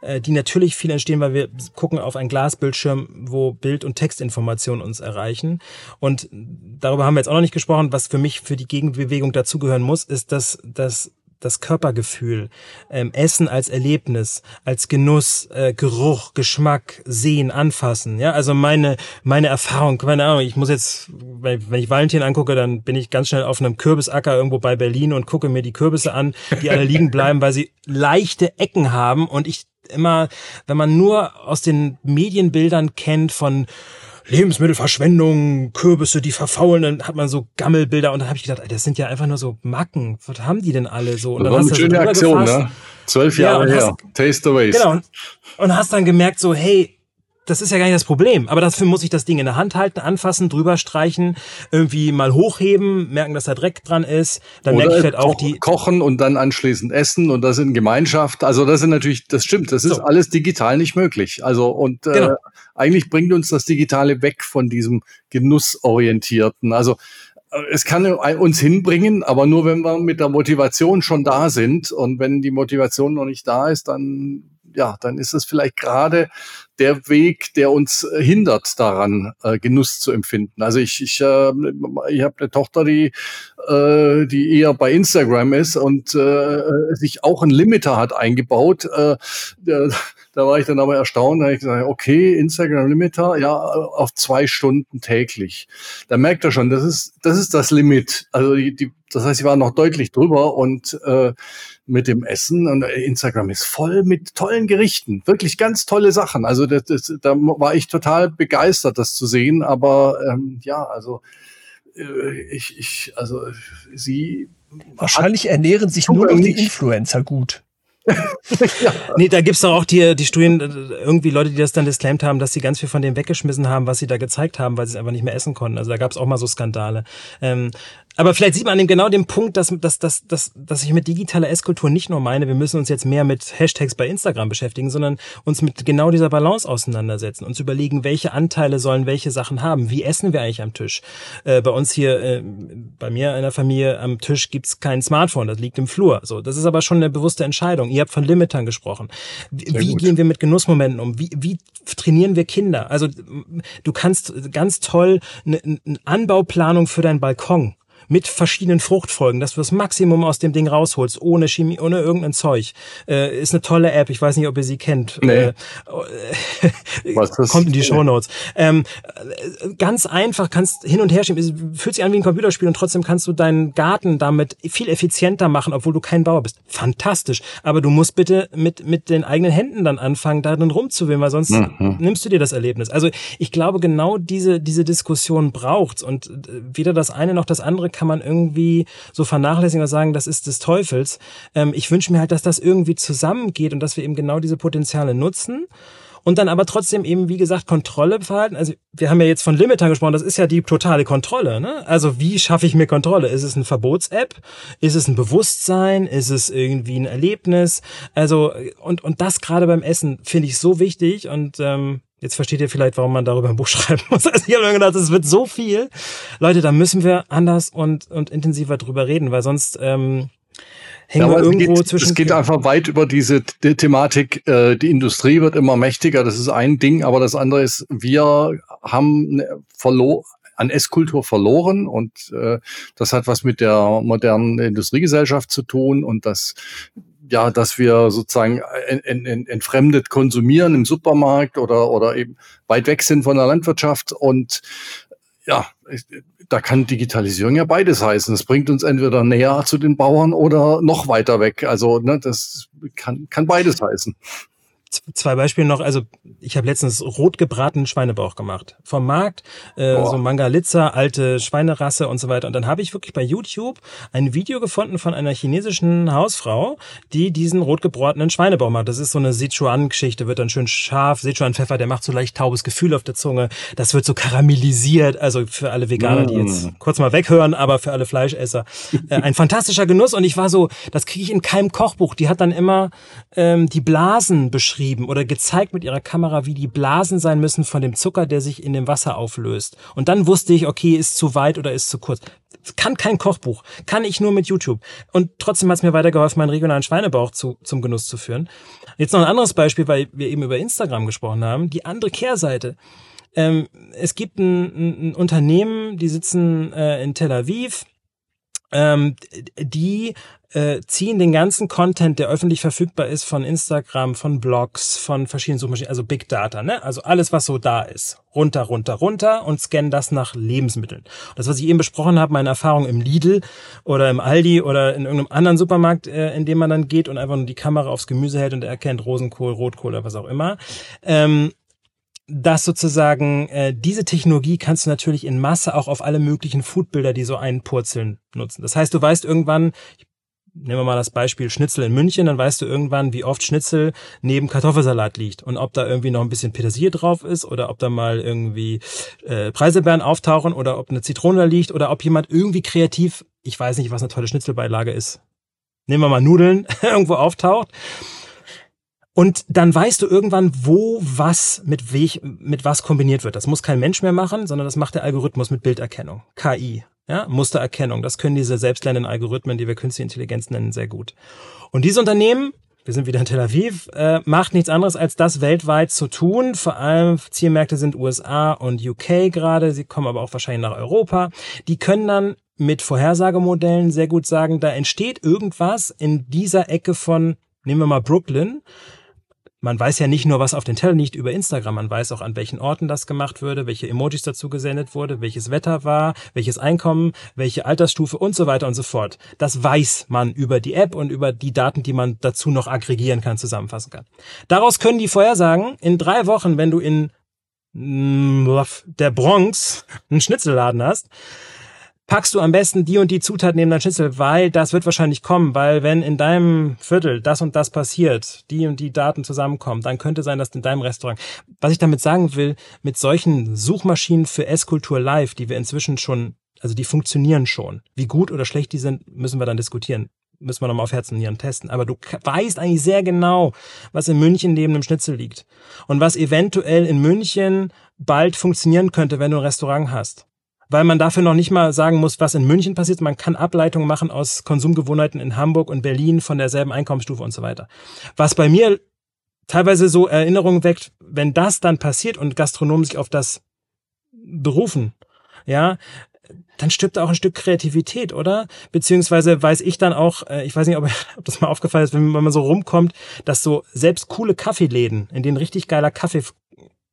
äh, die natürlich viel entstehen, weil wir gucken auf einen Glasbildschirm, wo Bild- und Textinformationen uns erreichen. Und darüber haben wir jetzt auch noch nicht gesprochen. Was für mich für die Gegenbewegung dazugehören muss, ist, dass, dass das Körpergefühl, ähm, Essen als Erlebnis, als Genuss, äh, Geruch, Geschmack, Sehen, Anfassen. Ja, also meine meine Erfahrung, keine Ahnung. Ich muss jetzt, wenn ich Valentin angucke, dann bin ich ganz schnell auf einem Kürbisacker irgendwo bei Berlin und gucke mir die Kürbisse an, die alle liegen bleiben, weil sie leichte Ecken haben und ich immer, wenn man nur aus den Medienbildern kennt von Lebensmittelverschwendung, Kürbisse, die verfaulen, dann hat man so Gammelbilder und dann habe ich gedacht, das sind ja einfach nur so Macken. Was haben die denn alle so? Und das war eine schöne Aktion, ne? Zwölf Jahre ja, her. Hast, Taste the Waste. Genau. Und, und hast dann gemerkt so, hey, das ist ja gar nicht das Problem. Aber dafür muss ich das Ding in der Hand halten, anfassen, drüber streichen, irgendwie mal hochheben, merken, dass da Dreck dran ist. Dann Oder merke ich halt auch die. Kochen und dann anschließend essen und das in Gemeinschaft. Also das sind natürlich, das stimmt, das ist so. alles digital nicht möglich. Also und äh, genau. äh, eigentlich bringt uns das Digitale weg von diesem Genussorientierten. Also äh, es kann uns hinbringen, aber nur wenn wir mit der Motivation schon da sind. Und wenn die Motivation noch nicht da ist, dann ja, dann ist es vielleicht gerade der Weg, der uns äh, hindert daran, äh, Genuss zu empfinden. Also ich, ich, äh, ich habe eine Tochter, die, äh, die eher bei Instagram ist und äh, sich auch ein Limiter hat eingebaut. Äh, da war ich dann aber erstaunt, da habe ich gesagt, okay, Instagram Limiter, ja, auf zwei Stunden täglich. Da merkt er schon, das ist, das ist das Limit. Also die, die, das heißt, sie waren noch deutlich drüber und äh, mit dem Essen und Instagram ist voll mit tollen Gerichten, wirklich ganz tolle Sachen. Also das, das, da war ich total begeistert, das zu sehen. Aber ähm, ja, also äh, ich, ich, also sie wahrscheinlich ernähren sich nur noch die Influencer gut. ja. Nee, da gibt's doch auch die, die Studien, irgendwie Leute, die das dann disclaimed haben, dass sie ganz viel von dem weggeschmissen haben, was sie da gezeigt haben, weil sie es einfach nicht mehr essen konnten. Also da gab's auch mal so Skandale. Ähm, aber vielleicht sieht man eben genau den Punkt, dass, dass, dass, dass, dass ich mit digitaler Esskultur nicht nur meine, wir müssen uns jetzt mehr mit Hashtags bei Instagram beschäftigen, sondern uns mit genau dieser Balance auseinandersetzen, uns überlegen, welche Anteile sollen welche Sachen haben, wie essen wir eigentlich am Tisch. Äh, bei uns hier, äh, bei mir in der Familie am Tisch gibt's kein Smartphone, das liegt im Flur. So, das ist aber schon eine bewusste Entscheidung. Ihr habt von Limitern gesprochen. Wie, wie gehen wir mit Genussmomenten um? Wie, wie trainieren wir Kinder? Also du kannst ganz toll eine, eine Anbauplanung für deinen Balkon mit verschiedenen Fruchtfolgen, dass du das Maximum aus dem Ding rausholst, ohne Chemie, ohne irgendein Zeug. Äh, ist eine tolle App. Ich weiß nicht, ob ihr sie kennt. Nee. Äh, kommt in die Show Notes. Ähm, äh, ganz einfach, kannst hin und her schieben. Es fühlt sich an wie ein Computerspiel und trotzdem kannst du deinen Garten damit viel effizienter machen, obwohl du kein Bauer bist. Fantastisch. Aber du musst bitte mit, mit den eigenen Händen dann anfangen, da drin rumzuwählen, weil sonst mhm. nimmst du dir das Erlebnis. Also ich glaube, genau diese, diese Diskussion braucht's und äh, weder das eine noch das andere kann man irgendwie so vernachlässigen oder sagen, das ist des Teufels. Ähm, ich wünsche mir halt, dass das irgendwie zusammengeht und dass wir eben genau diese Potenziale nutzen und dann aber trotzdem eben, wie gesagt, Kontrolle verhalten. Also wir haben ja jetzt von Limitern gesprochen, das ist ja die totale Kontrolle. Ne? Also wie schaffe ich mir Kontrolle? Ist es eine Verbots-App? Ist es ein Bewusstsein? Ist es irgendwie ein Erlebnis? Also und, und das gerade beim Essen finde ich so wichtig und ähm, Jetzt versteht ihr vielleicht, warum man darüber ein Buch schreiben muss. Also ich habe mir gedacht, es wird so viel. Leute, da müssen wir anders und, und intensiver drüber reden, weil sonst ähm, hängen ja, wir irgendwo geht, zwischen. Es geht einfach weit über diese die Thematik. Äh, die Industrie wird immer mächtiger. Das ist ein Ding, aber das andere ist, wir haben verloren an Esskultur verloren und äh, das hat was mit der modernen Industriegesellschaft zu tun und das ja, dass wir sozusagen en, en, entfremdet konsumieren im Supermarkt oder, oder eben weit weg sind von der Landwirtschaft. Und ja, da kann Digitalisierung ja beides heißen. Es bringt uns entweder näher zu den Bauern oder noch weiter weg. Also ne, das kann, kann beides heißen zwei Beispiele noch. Also ich habe letztens rot gebratenen Schweinebauch gemacht. Vom Markt, äh, so Mangalitza, alte Schweinerasse und so weiter. Und dann habe ich wirklich bei YouTube ein Video gefunden von einer chinesischen Hausfrau, die diesen rot gebratenen Schweinebauch macht. Das ist so eine Sichuan-Geschichte, wird dann schön scharf. Sichuan-Pfeffer, der macht so leicht taubes Gefühl auf der Zunge. Das wird so karamellisiert. Also für alle Veganer, die jetzt mm. kurz mal weghören, aber für alle Fleischesser. Äh, ein fantastischer Genuss. Und ich war so, das kriege ich in keinem Kochbuch. Die hat dann immer ähm, die Blasen beschrieben beschrieben oder gezeigt mit ihrer Kamera, wie die Blasen sein müssen von dem Zucker, der sich in dem Wasser auflöst. Und dann wusste ich, okay, ist zu weit oder ist zu kurz. kann kein Kochbuch, kann ich nur mit YouTube. Und trotzdem hat es mir weitergeholfen, meinen regionalen Schweinebauch zu, zum Genuss zu führen. Jetzt noch ein anderes Beispiel, weil wir eben über Instagram gesprochen haben. Die andere Kehrseite. Ähm, es gibt ein, ein, Unternehmen, die sitzen äh, in Tel Aviv, ähm, die äh, ziehen den ganzen Content, der öffentlich verfügbar ist, von Instagram, von Blogs, von verschiedenen Suchmaschinen, also Big Data, ne? Also alles, was so da ist, runter, runter, runter und scannen das nach Lebensmitteln. Das, was ich eben besprochen habe, meine Erfahrung im Lidl oder im Aldi oder in irgendeinem anderen Supermarkt, äh, in dem man dann geht und einfach nur die Kamera aufs Gemüse hält und erkennt Rosenkohl, Rotkohl oder was auch immer. Ähm, dass sozusagen äh, diese Technologie kannst du natürlich in Masse auch auf alle möglichen Foodbilder, die so einpurzeln, nutzen. Das heißt, du weißt irgendwann, nehmen wir mal das Beispiel Schnitzel in München, dann weißt du irgendwann, wie oft Schnitzel neben Kartoffelsalat liegt und ob da irgendwie noch ein bisschen Petersilie drauf ist oder ob da mal irgendwie äh, Preiselbeeren auftauchen oder ob eine Zitrone da liegt oder ob jemand irgendwie kreativ, ich weiß nicht, was eine tolle Schnitzelbeilage ist. Nehmen wir mal Nudeln, irgendwo auftaucht und dann weißt du irgendwann, wo was mit, welch, mit was kombiniert wird. Das muss kein Mensch mehr machen, sondern das macht der Algorithmus mit Bilderkennung, KI. Ja, Mustererkennung, das können diese selbstlernenden Algorithmen, die wir künstliche Intelligenz nennen, sehr gut. Und diese Unternehmen, wir sind wieder in Tel Aviv, äh, macht nichts anderes als das weltweit zu tun. Vor allem Zielmärkte sind USA und UK gerade, sie kommen aber auch wahrscheinlich nach Europa. Die können dann mit Vorhersagemodellen sehr gut sagen, da entsteht irgendwas in dieser Ecke von, nehmen wir mal Brooklyn, man weiß ja nicht nur, was auf den Teller liegt über Instagram, man weiß auch, an welchen Orten das gemacht wurde, welche Emojis dazu gesendet wurde, welches Wetter war, welches Einkommen, welche Altersstufe und so weiter und so fort. Das weiß man über die App und über die Daten, die man dazu noch aggregieren kann, zusammenfassen kann. Daraus können die Vorhersagen, in drei Wochen, wenn du in mm, der Bronx einen Schnitzelladen hast, packst du am besten die und die Zutat neben dein Schnitzel, weil das wird wahrscheinlich kommen, weil wenn in deinem Viertel das und das passiert, die und die Daten zusammenkommen, dann könnte sein, dass in deinem Restaurant. Was ich damit sagen will, mit solchen Suchmaschinen für Esskultur Live, die wir inzwischen schon, also die funktionieren schon. Wie gut oder schlecht die sind, müssen wir dann diskutieren. Müssen wir nochmal auf Herzen und Nieren testen. Aber du weißt eigentlich sehr genau, was in München neben dem Schnitzel liegt. Und was eventuell in München bald funktionieren könnte, wenn du ein Restaurant hast weil man dafür noch nicht mal sagen muss, was in München passiert. Man kann Ableitungen machen aus Konsumgewohnheiten in Hamburg und Berlin von derselben Einkommensstufe und so weiter. Was bei mir teilweise so Erinnerungen weckt, wenn das dann passiert und Gastronomen sich auf das berufen, ja, dann stirbt auch ein Stück Kreativität, oder? Beziehungsweise weiß ich dann auch, äh, ich weiß nicht, ob, ob das mal aufgefallen ist, wenn man so rumkommt, dass so selbst coole Kaffeeläden, in denen richtig geiler Kaffee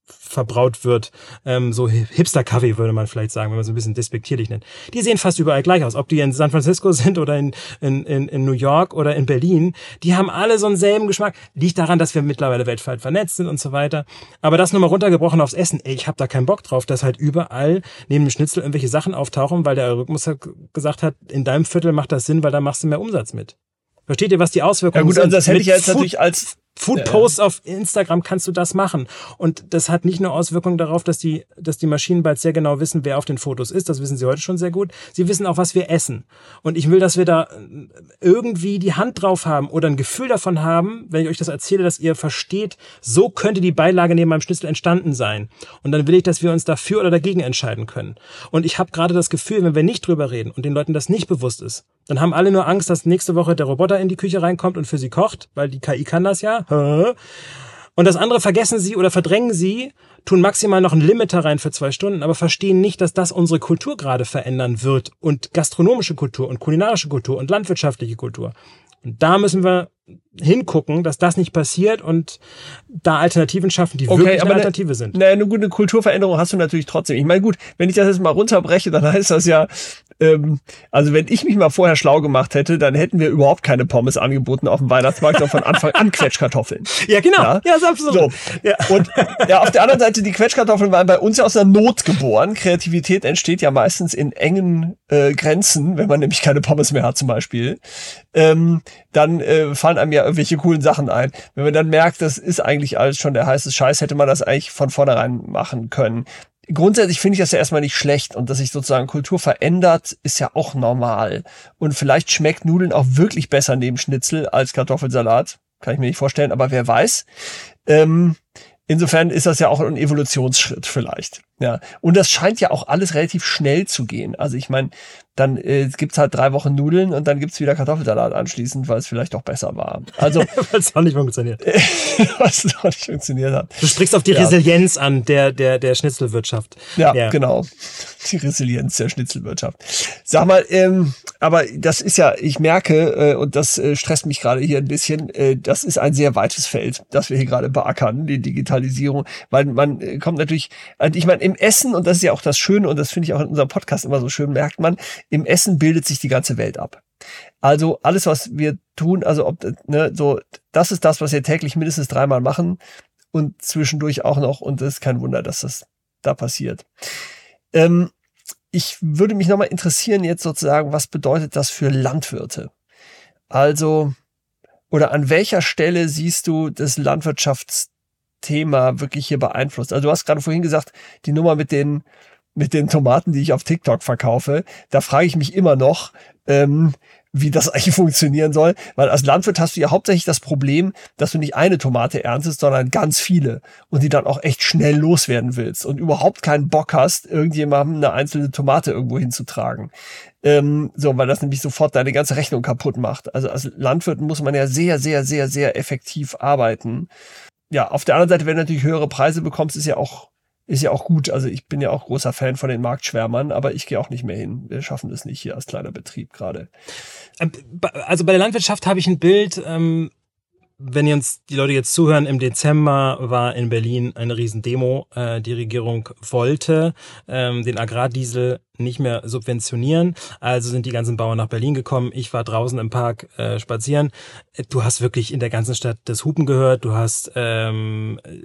verbraut wird. Ähm, so Hipster-Kaffee würde man vielleicht sagen, wenn man so ein bisschen despektierlich nennt. Die sehen fast überall gleich aus. Ob die in San Francisco sind oder in, in, in, in New York oder in Berlin, die haben alle so einen selben Geschmack. Liegt daran, dass wir mittlerweile weltweit vernetzt sind und so weiter. Aber das nur mal runtergebrochen aufs Essen. Ey, ich habe da keinen Bock drauf, dass halt überall neben dem Schnitzel irgendwelche Sachen auftauchen, weil der Algorithmus halt gesagt hat, in deinem Viertel macht das Sinn, weil da machst du mehr Umsatz mit. Versteht ihr, was die Auswirkungen sind? Ja gut, also das hätte ich jetzt natürlich als Food Posts auf Instagram kannst du das machen. Und das hat nicht nur Auswirkungen darauf, dass die, dass die Maschinen bald sehr genau wissen, wer auf den Fotos ist. Das wissen sie heute schon sehr gut. Sie wissen auch, was wir essen. Und ich will, dass wir da irgendwie die Hand drauf haben oder ein Gefühl davon haben, wenn ich euch das erzähle, dass ihr versteht, so könnte die Beilage neben meinem Schnitzel entstanden sein. Und dann will ich, dass wir uns dafür oder dagegen entscheiden können. Und ich habe gerade das Gefühl, wenn wir nicht drüber reden und den Leuten das nicht bewusst ist, dann haben alle nur Angst, dass nächste Woche der Roboter in die Küche reinkommt und für sie kocht, weil die KI kann das ja. Und das andere vergessen sie oder verdrängen sie, tun maximal noch ein Limiter rein für zwei Stunden, aber verstehen nicht, dass das unsere Kultur gerade verändern wird und gastronomische Kultur und kulinarische Kultur und landwirtschaftliche Kultur. Und da müssen wir hingucken, dass das nicht passiert und da Alternativen schaffen, die okay, wirklich eine Alternative sind. Naja, eine gute Kulturveränderung hast du natürlich trotzdem. Ich meine, gut, wenn ich das jetzt mal runterbreche, dann heißt das ja, ähm, also wenn ich mich mal vorher schlau gemacht hätte, dann hätten wir überhaupt keine Pommes angeboten auf dem Weihnachtsmarkt, sondern von Anfang an Quetschkartoffeln. Ja, genau. Ja, ja ist absolut. So. Ja. Und ja, auf der anderen Seite, die Quetschkartoffeln waren bei uns ja aus der Not geboren. Kreativität entsteht ja meistens in engen äh, Grenzen, wenn man nämlich keine Pommes mehr hat zum Beispiel. Ähm, dann äh, fallen einem ja irgendwelche coolen Sachen ein. Wenn man dann merkt, das ist eigentlich alles schon der heiße Scheiß, hätte man das eigentlich von vornherein machen können grundsätzlich finde ich das ja erstmal nicht schlecht und dass sich sozusagen Kultur verändert, ist ja auch normal. Und vielleicht schmeckt Nudeln auch wirklich besser neben Schnitzel als Kartoffelsalat. Kann ich mir nicht vorstellen, aber wer weiß. Ähm, insofern ist das ja auch ein Evolutionsschritt vielleicht. Ja, und das scheint ja auch alles relativ schnell zu gehen. Also ich meine, dann äh, gibt's halt drei Wochen Nudeln und dann gibt's wieder Kartoffelsalat anschließend, weil es vielleicht auch besser war. Also weil es auch nicht funktioniert. was noch nicht funktioniert hat. Du sprichst auf die Ja. Resilienz an der der der Schnitzelwirtschaft. Ja, Ja. genau. Die Resilienz der Schnitzelwirtschaft. Sag mal, ähm, aber das ist ja, ich merke, äh, und das äh, stresst mich gerade hier ein bisschen, äh, das ist ein sehr weites Feld, das wir hier gerade beackern, die Digitalisierung, weil man äh, kommt natürlich, ich meine, im Essen, und das ist ja auch das Schöne, und das finde ich auch in unserem Podcast immer so schön, merkt man, im Essen bildet sich die ganze Welt ab. Also alles, was wir tun, also ob, ne, so, das ist das, was wir täglich mindestens dreimal machen und zwischendurch auch noch, und es ist kein Wunder, dass das da passiert. Ähm, ich würde mich nochmal interessieren jetzt sozusagen, was bedeutet das für Landwirte? Also, oder an welcher Stelle siehst du das Landwirtschaftsthema wirklich hier beeinflusst? Also du hast gerade vorhin gesagt, die Nummer mit den, mit den Tomaten, die ich auf TikTok verkaufe, da frage ich mich immer noch, ähm, wie das eigentlich funktionieren soll. Weil als Landwirt hast du ja hauptsächlich das Problem, dass du nicht eine Tomate erntest, sondern ganz viele und die dann auch echt schnell loswerden willst und überhaupt keinen Bock hast, irgendjemandem eine einzelne Tomate irgendwo hinzutragen. Ähm, so, weil das nämlich sofort deine ganze Rechnung kaputt macht. Also als Landwirt muss man ja sehr, sehr, sehr, sehr effektiv arbeiten. Ja, auf der anderen Seite, wenn du natürlich höhere Preise bekommst, ist ja auch ist ja auch gut. Also ich bin ja auch großer Fan von den Marktschwärmern, aber ich gehe auch nicht mehr hin. Wir schaffen das nicht hier als kleiner Betrieb gerade. Ähm, Also bei der Landwirtschaft habe ich ein Bild, ähm, wenn ihr uns die Leute jetzt zuhören, im Dezember war in Berlin eine Riesendemo. Äh, die Regierung wollte ähm, den Agrardiesel nicht mehr subventionieren. Also sind die ganzen Bauern nach Berlin gekommen. Ich war draußen im Park äh, spazieren. Äh, Du hast wirklich in der ganzen Stadt das Hupen gehört. Du hast ähm, äh,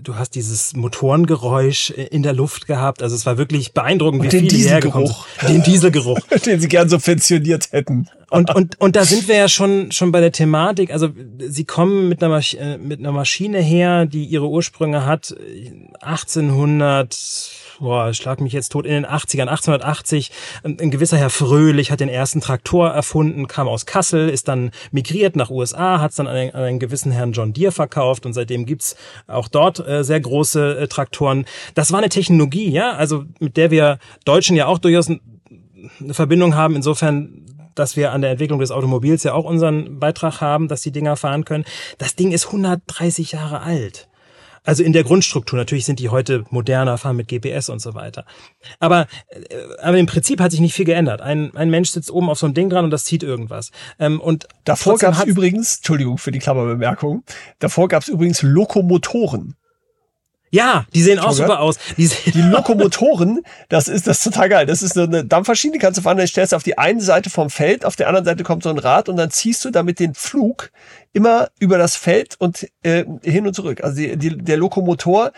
du hast dieses Motorengeräusch äh, in der Luft gehabt. Also es war wirklich beeindruckend, Und wie den viele Dieselgeruch. Den Dieselgeruch. Den sie gern subventioniert hätten. Und, und, und da sind wir ja schon, schon bei der Thematik. Also sie kommen mit einer, Masch äh, mit einer Maschine her, die ihre Ursprünge hat äh, 1800, boah, schlag mich jetzt tot, in den 80ern, 1880. Ein, ein gewisser Herr Fröhlich hat den ersten Traktor erfunden, kam aus Kassel, ist dann migriert nach USA, hat es dann an einen, an einen gewissen Herrn John Deere verkauft und seitdem gibt's auch dort äh, sehr große äh, Traktoren. Das war eine Technologie, ja, also mit der wir Deutschen ja auch durchaus ein, eine Verbindung haben, insofern dass wir an der Entwicklung des Automobils ja auch unseren Beitrag haben, dass die Dinger fahren können. Das Ding ist 130 Jahre alt. Also in der Grundstruktur. Natürlich sind die heute moderner, fahren mit GPS und so weiter. Aber, äh, aber im Prinzip hat sich nicht viel geändert. Ein, ein Mensch sitzt oben auf so einem Ding dran und das zieht irgendwas. Ähm, und Davor gab es übrigens, Entschuldigung für die Klammerbemerkung, davor gab es übrigens Lokomotoren. Ja, die sehen auch super aus. Die, Die Lokomotoren, das ist das ist total geil. Das ist so eine Dampfmaschine, die kannst du fahren, dann stellst du auf die eine Seite vom Feld, auf der anderen Seite kommt so ein Rad und dann ziehst du damit den Flug immer über das Feld und äh, hin und zurück. Also die, die, der Lokomotor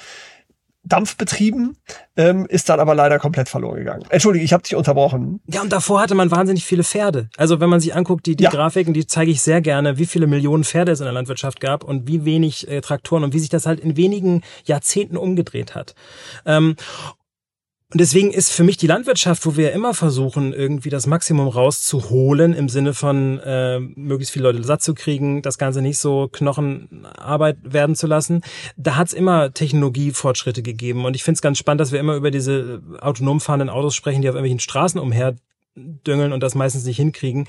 dampfbetrieben ähm, ist dann aber leider komplett verloren gegangen. Entschuldige, ich habe dich unterbrochen. Ja, und davor hatte man wahnsinnig viele Pferde. Also wenn man sich anguckt, die, die Ja. Grafiken, die zeige ich sehr gerne, wie viele Millionen Pferde es in der Landwirtschaft gab und wie wenig äh, Traktoren und wie sich das halt in wenigen Jahrzehnten umgedreht hat. Ähm, und deswegen ist für mich die Landwirtschaft, wo wir ja immer versuchen, irgendwie das Maximum rauszuholen, im Sinne von äh, möglichst viele Leute satt zu kriegen, das Ganze nicht so Knochenarbeit werden zu lassen, da hat's immer Technologiefortschritte gegeben. Und ich finde es ganz spannend, dass wir immer über diese autonom fahrenden Autos sprechen, die auf irgendwelchen Straßen umher düngeln und das meistens nicht hinkriegen.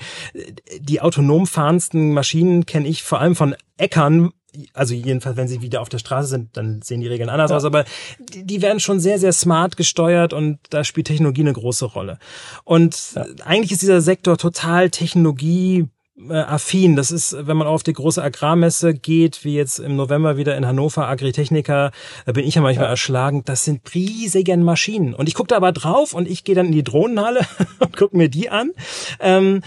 Die autonom fahrendsten Maschinen kenne ich vor allem von Äckern, also jedenfalls, wenn sie wieder auf der Straße sind, dann sehen die Regeln anders aus, aber die, die werden schon sehr, sehr smart gesteuert und da spielt Technologie eine große Rolle. Und eigentlich ist dieser Sektor total Technologie äh, affin. Das ist, wenn man auf die große Agrarmesse geht, wie jetzt im November wieder in Hannover, Agritechnica, da bin ich ja manchmal erschlagen. Das sind riesigen Maschinen. Und ich gucke da aber drauf und ich gehe dann in die Drohnenhalle und gucke mir die an. Ähm,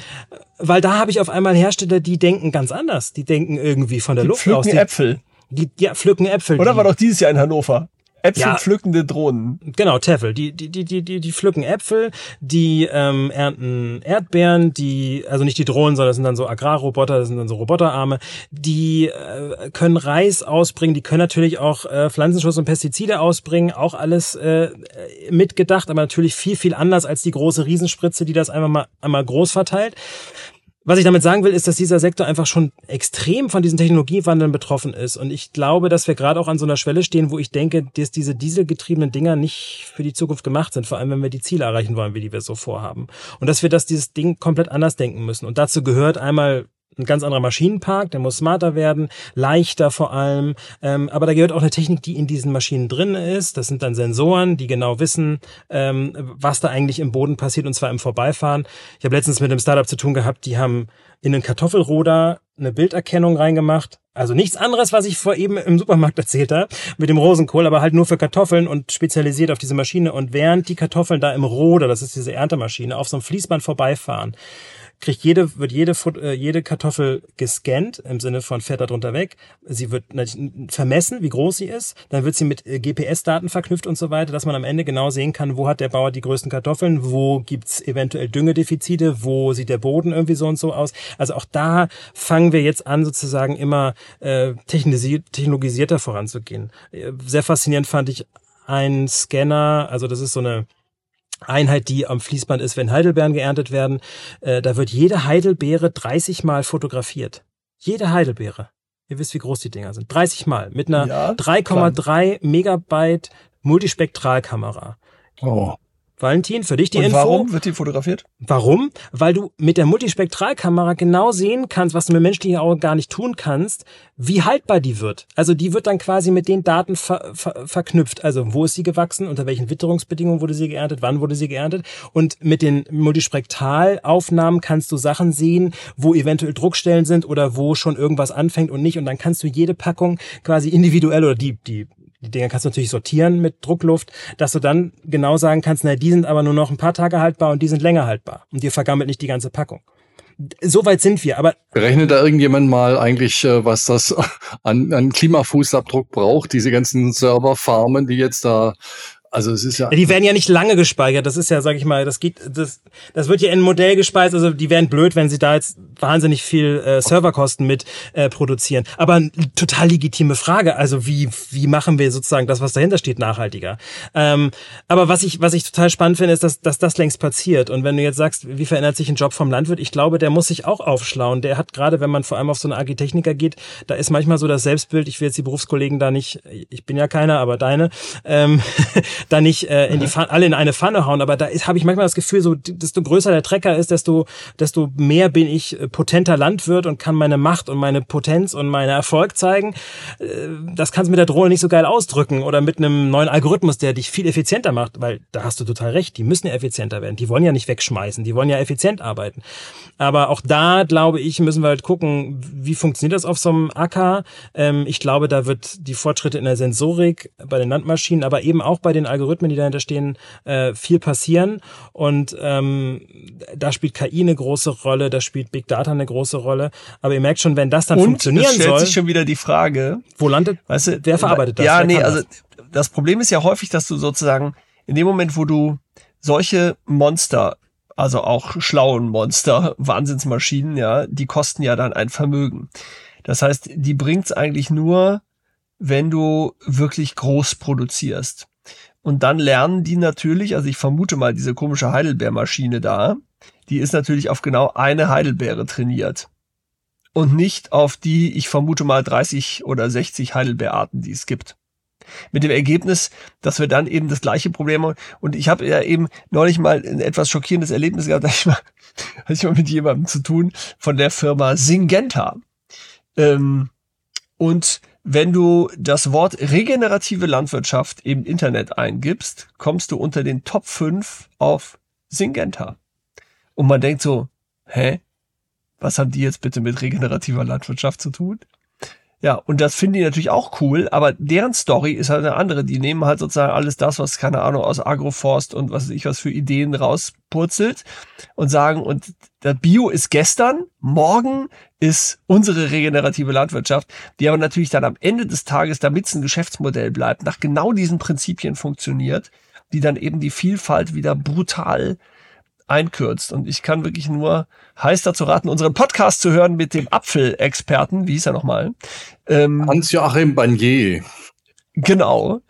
weil da habe ich auf einmal Hersteller, die denken ganz anders. Die denken irgendwie von der Die Luft aus. pflücken Die, Äpfel. die, ja, pflücken Äpfel. Oder die, war doch dieses Jahr in Hannover? Äpfel Ja. pflückende Drohnen. Genau, Teffel. Die, die, die, die, die, die pflücken Äpfel, die ähm, ernten Erdbeeren, die, also nicht die Drohnen, sondern das sind dann so Agrarroboter, das sind dann so Roboterarme, die äh, können Reis ausbringen, die können natürlich auch äh, Pflanzenschutz und Pestizide ausbringen, auch alles äh, mitgedacht, aber natürlich viel, viel anders als die große Riesenspritze, die das einfach mal einmal groß verteilt. Was ich damit sagen will, ist, dass dieser Sektor einfach schon extrem von diesen Technologiewandeln betroffen ist. Und ich glaube, dass wir gerade auch an so einer Schwelle stehen, wo ich denke, dass diese dieselgetriebenen Dinger nicht für die Zukunft gemacht sind, vor allem wenn wir die Ziele erreichen wollen, wie die wir so vorhaben. Und dass wir das dieses Ding komplett anders denken müssen. Und dazu gehört einmal ein ganz anderer Maschinenpark, der muss smarter werden, leichter vor allem. Ähm, aber da gehört auch eine Technik, die in diesen Maschinen drin ist. Das sind dann Sensoren, die genau wissen, ähm, was da eigentlich im Boden passiert und zwar im Vorbeifahren. Ich habe letztens mit einem Startup zu tun gehabt, die haben in einen Kartoffelroder eine Bilderkennung reingemacht. Also nichts anderes, was ich vor eben im Supermarkt erzählt habe, mit dem Rosenkohl, aber halt nur für Kartoffeln und spezialisiert auf diese Maschine. Und während die Kartoffeln da im Roder, das ist diese Erntemaschine, auf so einem Fließband vorbeifahren, kriegt jede, wird jede, äh, jede Kartoffel gescannt, im Sinne von fährt da drunter weg. Sie wird vermessen, wie groß sie ist. Dann wird sie mit äh, GPS-Daten verknüpft und so weiter, dass man am Ende genau sehen kann, wo hat der Bauer die größten Kartoffeln, wo gibt's eventuell Düngedefizite, wo sieht der Boden irgendwie so und so aus. Also auch da fangen wir jetzt an, sozusagen immer äh, technologisierter voranzugehen. Äh, sehr faszinierend fand ich ein Scanner, also das ist so eine Einheit, die am Fließband ist, wenn Heidelbeeren geerntet werden. Äh, da wird jede Heidelbeere 30 Mal fotografiert. Jede Heidelbeere. Ihr wisst, wie groß die Dinger sind. 30 Mal mit einer ja, 3,3 Megabyte Multispektralkamera. Oh. Valentin, für dich die Und Info. Warum wird die fotografiert? Warum? Weil du mit der Multispektralkamera genau sehen kannst, was du mit menschlichen Augen gar nicht tun kannst, wie haltbar die wird. Also die wird dann quasi mit den Daten ver ver verknüpft. Also wo ist sie gewachsen, unter welchen Witterungsbedingungen wurde sie geerntet, wann wurde sie geerntet. Und mit den Multispektralaufnahmen kannst du Sachen sehen, wo eventuell Druckstellen sind oder wo schon irgendwas anfängt und nicht. Und dann kannst du jede Packung quasi individuell oder die, die die Dinger kannst du natürlich sortieren mit Druckluft, dass du dann genau sagen kannst, na, die sind aber nur noch ein paar Tage haltbar und die sind länger haltbar. Und dir vergammelt nicht die ganze Packung. So weit sind wir, aber. Berechnet da irgendjemand mal eigentlich, äh, was das an, an Klimafußabdruck braucht, diese ganzen Serverfarmen, die jetzt da also es ist ja. Die werden ja nicht lange gespeichert. Das ist ja, sag ich mal, das geht, das, das wird ja in ein Modell gespeist. Also die wären blöd, wenn sie da jetzt wahnsinnig viel äh, Serverkosten mit äh, produzieren. Aber total legitime Frage. Also wie wie machen wir sozusagen das, was dahinter steht, nachhaltiger? Ähm, aber was ich was ich total spannend finde, ist, dass, dass das längst passiert. Und wenn du jetzt sagst, wie verändert sich ein Job vom Landwirt, ich glaube, der muss sich auch aufschlauen. Der hat gerade, wenn man vor allem auf so eine Agitechniker geht, da ist manchmal so das Selbstbild. Ich will jetzt die Berufskollegen da nicht, ich bin ja keiner, aber deine. Ähm, da nicht äh, in die Pfanne, alle in eine Pfanne hauen, aber da habe ich manchmal das Gefühl, so desto größer der Trecker ist, desto desto mehr bin ich äh, potenter Landwirt und kann meine Macht und meine Potenz und meinen Erfolg zeigen. Äh, das kannst du mit der Drohne nicht so geil ausdrücken oder mit einem neuen Algorithmus, der dich viel effizienter macht, weil da hast du total recht, die müssen ja effizienter werden. Die wollen ja nicht wegschmeißen, die wollen ja effizient arbeiten. Aber auch da, glaube ich, müssen wir halt gucken, wie funktioniert das auf so einem Acker. Ähm, ich glaube, da wird die Fortschritte in der Sensorik bei den Landmaschinen, aber eben auch bei den Algorithmen, die dahinter stehen, äh, viel passieren. Und ähm, da spielt KI eine große Rolle, da spielt Big Data eine große Rolle. Aber ihr merkt schon, wenn das dann Und funktionieren es stellt soll, sich schon wieder die Frage, wo landet, weißt du, wer verarbeitet das? Ja, nee, das? also das Problem ist ja häufig, dass du sozusagen in dem Moment, wo du solche Monster also auch schlauen Monster, Wahnsinnsmaschinen, ja, die kosten ja dann ein Vermögen. Das heißt, die bringt's eigentlich nur, wenn du wirklich groß produzierst. Und dann lernen die natürlich, also ich vermute mal, diese komische Heidelbeermaschine da, die ist natürlich auf genau eine Heidelbeere trainiert. Und nicht auf die, ich vermute mal, 30 oder 60 Heidelbeerarten, die es gibt. Mit dem Ergebnis, dass wir dann eben das gleiche Problem haben. Und ich habe ja eben neulich mal ein etwas schockierendes Erlebnis gehabt, ich mal, hatte ich mal mit jemandem zu tun von der Firma Syngenta. Ähm, und wenn du das Wort regenerative Landwirtschaft im Internet eingibst, kommst du unter den Top 5 auf Syngenta. Und man denkt so, hä? Was haben die jetzt bitte mit regenerativer Landwirtschaft zu tun? Ja, und das finden die natürlich auch cool, aber deren Story ist halt eine andere. Die nehmen halt sozusagen alles das, was, keine Ahnung, aus Agroforst und was weiß ich was für Ideen rauspurzelt und sagen, und das Bio ist gestern, morgen ist unsere regenerative Landwirtschaft, die aber natürlich dann am Ende des Tages, damit es ein Geschäftsmodell bleibt, nach genau diesen Prinzipien funktioniert, die dann eben die Vielfalt wieder brutal einkürzt. Und ich kann wirklich nur heiß dazu raten, unseren Podcast zu hören mit dem Apfelexperten, wie hieß er nochmal? Ähm, Hans-Joachim Bagnier. Genau.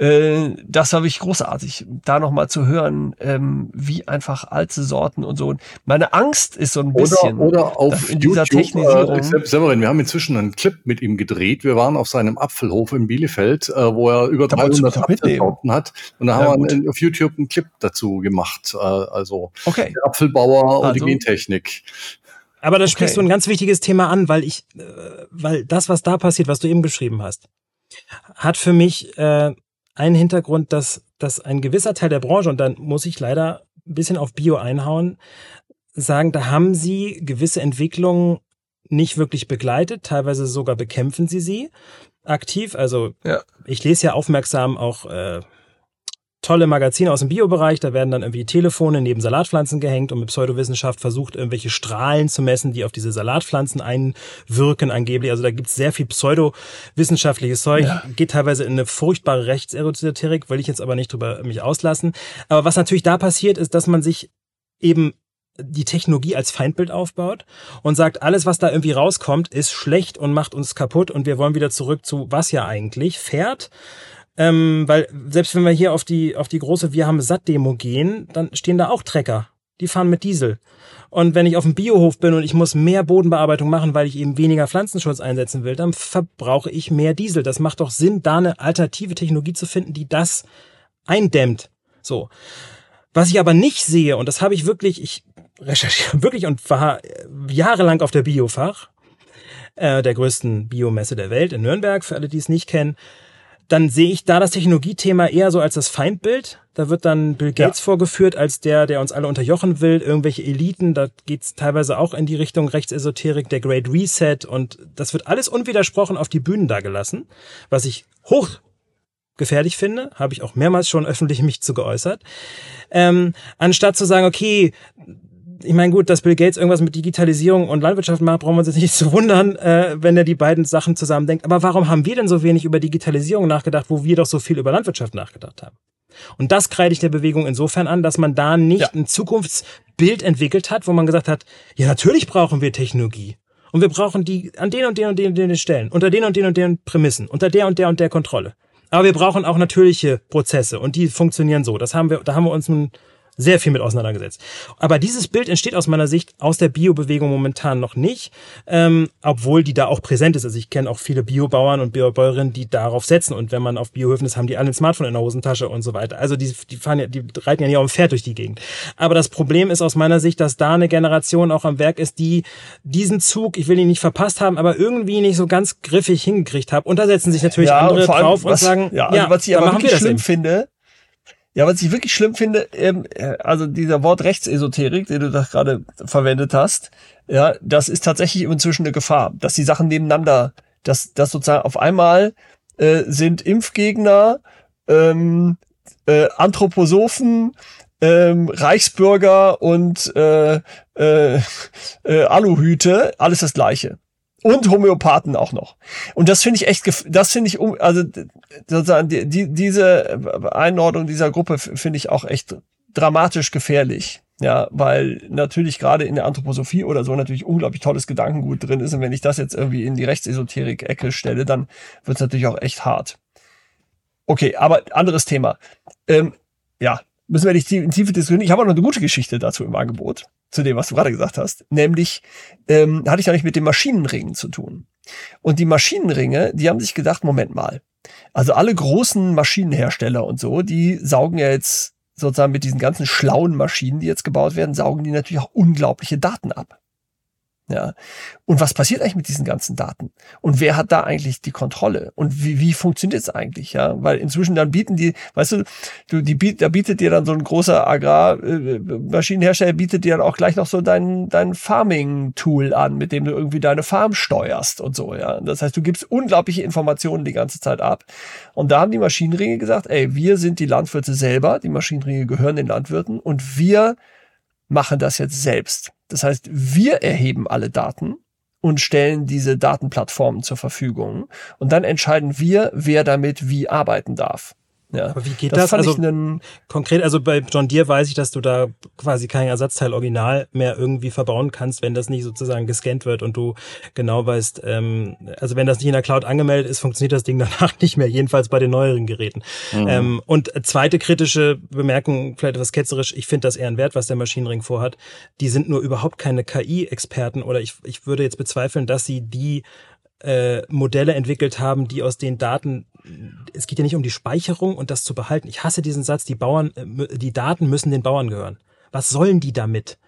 Äh, das war wirklich großartig, da nochmal zu hören, ähm, wie einfach alte Sorten und so. Meine Angst ist so ein bisschen oder, oder auf in dieser YouTube, Technisierung. Äh, Severin, wir haben inzwischen einen Clip mit ihm gedreht. Wir waren auf seinem Apfelhof in Bielefeld, äh, wo er über 300 Apfelsorten hat. Und da ja, haben wir auf YouTube einen Clip dazu gemacht. Äh, also okay. der Apfelbauer also, und die also Gentechnik. Aber da sprichst okay. du ein ganz wichtiges Thema an, weil ich, äh, weil das, was da passiert, was du eben geschrieben hast, hat für mich äh, einen Hintergrund, dass, dass ein gewisser Teil der Branche, und dann muss ich leider ein bisschen auf Bio einhauen, sagen, da haben sie gewisse Entwicklungen nicht wirklich begleitet, teilweise sogar bekämpfen sie sie aktiv. Also ja. ich lese ja aufmerksam auch äh, tolle Magazine aus dem Biobereich, da werden dann irgendwie Telefone neben Salatpflanzen gehängt und mit Pseudowissenschaft versucht, irgendwelche Strahlen zu messen, die auf diese Salatpflanzen einwirken angeblich. Also da gibt's sehr viel pseudowissenschaftliches Zeug, ja. geht teilweise in eine furchtbare Rechtseroterik, will ich jetzt aber nicht drüber mich auslassen. Aber was natürlich da passiert, ist, dass man sich eben die Technologie als Feindbild aufbaut und sagt, alles, was da irgendwie rauskommt, ist schlecht und macht uns kaputt und wir wollen wieder zurück zu was ja eigentlich fährt ähm, weil selbst wenn wir hier auf die, auf die große Wir haben Satt-Demo gehen, dann stehen da auch Trecker. Die fahren mit Diesel. Und wenn ich auf dem Biohof bin und ich muss mehr Bodenbearbeitung machen, weil ich eben weniger Pflanzenschutz einsetzen will, dann verbrauche ich mehr Diesel. Das macht doch Sinn, da eine alternative Technologie zu finden, die das eindämmt. So. Was ich aber nicht sehe, und das habe ich wirklich, ich recherchiere wirklich und war jahrelang auf der Biofach, äh, der größten Biomesse der Welt in Nürnberg, für alle, die es nicht kennen, dann sehe ich da das Technologiethema eher so als das Feindbild. Da wird dann Bill Gates ja. vorgeführt als der, der uns alle unterjochen will, irgendwelche Eliten. Da geht's teilweise auch in die Richtung Rechtsesoterik, der Great Reset und das wird alles unwidersprochen auf die Bühnen da gelassen, was ich hoch gefährlich finde, habe ich auch mehrmals schon öffentlich mich zu geäußert. Ähm, anstatt zu sagen, okay, ich meine, gut, dass Bill Gates irgendwas mit Digitalisierung und Landwirtschaft macht, brauchen wir uns jetzt nicht zu wundern, äh, wenn er die beiden Sachen zusammen denkt. Aber warum haben wir denn so wenig über Digitalisierung nachgedacht, wo wir doch so viel über Landwirtschaft nachgedacht haben? Und das kreide ich der Bewegung insofern an, dass man da nicht ja. ein Zukunftsbild entwickelt hat, wo man gesagt hat, ja, natürlich brauchen wir Technologie. Und wir brauchen die an den und den und den und den Stellen, unter den und den und den Prämissen, unter der und der und der Kontrolle. Aber wir brauchen auch natürliche Prozesse und die funktionieren so. Das haben wir, da haben wir uns nun sehr viel mit auseinandergesetzt. Aber dieses Bild entsteht aus meiner Sicht aus der Biobewegung momentan noch nicht, ähm, obwohl die da auch präsent ist. Also ich kenne auch viele Biobauern und Biobäuerinnen, die darauf setzen. Und wenn man auf Biohöfen ist, haben die alle ein Smartphone in der Hosentasche und so weiter. Also die, die fahren ja, die reiten ja nicht auf dem Pferd durch die Gegend. Aber das Problem ist aus meiner Sicht, dass da eine Generation auch am Werk ist, die diesen Zug, ich will ihn nicht verpasst haben, aber irgendwie nicht so ganz griffig hingekriegt haben. Und da setzen sich natürlich ja, andere drauf was, und sagen, ja, also was ich aber wirklich schlimm finde, ja, was ich wirklich schlimm finde, ähm, äh, also dieser Wort Rechtsesoterik, den du da gerade verwendet hast, ja, das ist tatsächlich inzwischen eine Gefahr, dass die Sachen nebeneinander, dass, dass sozusagen auf einmal äh, sind Impfgegner, ähm, äh, Anthroposophen, ähm, Reichsbürger und äh, äh, äh, Aluhüte, alles das Gleiche und Homöopathen auch noch. Und das finde ich echt, das finde ich, also sozusagen die, die, diese Einordnung dieser Gruppe finde ich auch echt dramatisch gefährlich. Ja, weil natürlich gerade in der Anthroposophie oder so natürlich unglaublich tolles Gedankengut drin ist. Und wenn ich das jetzt irgendwie in die Rechtsesoterik-Ecke stelle, dann wird es natürlich auch echt hart. Okay, aber anderes Thema. Ähm, ja, müssen wir nicht in Tiefe diskutieren. Ich habe auch noch eine gute Geschichte dazu im Angebot zu dem, was du gerade gesagt hast. Nämlich ähm, hatte ich nicht mit den Maschinenringen zu tun. Und die Maschinenringe, die haben sich gedacht, Moment mal. Also alle großen Maschinenhersteller und so, die saugen ja jetzt sozusagen mit diesen ganzen schlauen Maschinen, die jetzt gebaut werden, saugen die natürlich auch unglaubliche Daten ab. Ja. Und was passiert eigentlich mit diesen ganzen Daten? Und wer hat da eigentlich die Kontrolle? Und wie, wie funktioniert es eigentlich? Ja, weil inzwischen dann bieten die, weißt du, du die da bietet dir dann so ein großer Agrarmaschinenhersteller äh, bietet dir dann auch gleich noch so dein dein Farming-Tool an, mit dem du irgendwie deine Farm steuerst und so. Ja, das heißt, du gibst unglaubliche Informationen die ganze Zeit ab. Und da haben die Maschinenringe gesagt, ey, wir sind die Landwirte selber, die Maschinenringe gehören den Landwirten und wir machen das jetzt selbst. Das heißt, wir erheben alle Daten und stellen diese Datenplattformen zur Verfügung. Und dann entscheiden wir, wer damit wie arbeiten darf. Ja. Aber wie geht das? fand also einen, konkret, also bei John Deere weiß ich, dass du da quasi kein Ersatzteil original mehr irgendwie verbauen kannst, wenn das nicht sozusagen gescannt wird und du genau weißt, ähm, also wenn das nicht in der Cloud angemeldet ist, funktioniert das Ding danach nicht mehr, jedenfalls bei den neueren Geräten. Mhm. Ähm, und zweite kritische Bemerkung, vielleicht etwas ketzerisch, ich finde das eher ein Wert, was der Maschinenring vorhat. Die sind nur überhaupt keine KI-Experten oder ich, ich würde jetzt bezweifeln, dass sie die äh, Modelle entwickelt haben, die aus den Daten, es geht ja nicht um die Speicherung und das zu behalten. Ich hasse diesen Satz, die Bauern, äh, die Daten müssen den Bauern gehören. Was sollen die damit?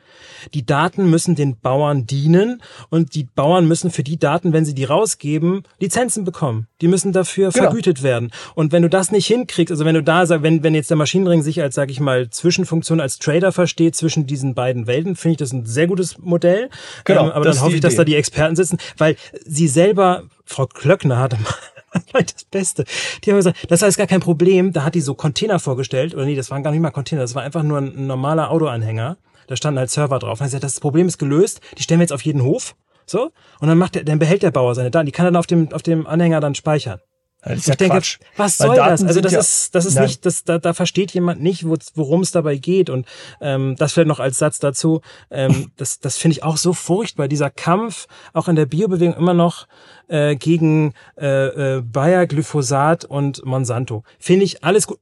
Die Daten müssen den Bauern dienen und die Bauern müssen für die Daten, wenn sie die rausgeben, Lizenzen bekommen. Die müssen dafür Genau. vergütet werden. Und wenn du das nicht hinkriegst, also wenn du da sag, wenn, wenn jetzt der Maschinenring sich als, sag ich mal, Zwischenfunktion als Trader versteht zwischen diinen beiden Welten, finde ich das ein sehr gutes Modell. Genau, ähm, aber dann hoffe ich, dass da die Experten sitzen, weil sie selber, Frau Klöckner hatte mal das Beste. Die haben gesagt, das ist gar kein Problem. Da hat die so Container vorgestellt, oder nee, das waren gar nicht mal Container, das war einfach nur ein, ein normaler Autoanhänger. Da standen halt Server drauf. Und er sagt, das Problem ist gelöst, die stellen wir jetzt auf jeden Hof. So, und dann macht der, dann behält der Bauer seine Daten. Die kann er dann auf dem, auf dem Anhänger dann speichern. das ist ich denke, Quatsch. was soll das? Also das ja- ist, das ist Nein. nicht, das, da, da versteht jemand nicht, wo- worum es dabei geht. Und ähm, das vielleicht noch als Satz dazu. Ähm, das, das finde ich auch so furchtbar. Dieser Kampf auch in der Biobewegung immer noch äh, gegen äh, äh, Bayer, Glyphosat und Monsanto. Finde ich alles gut.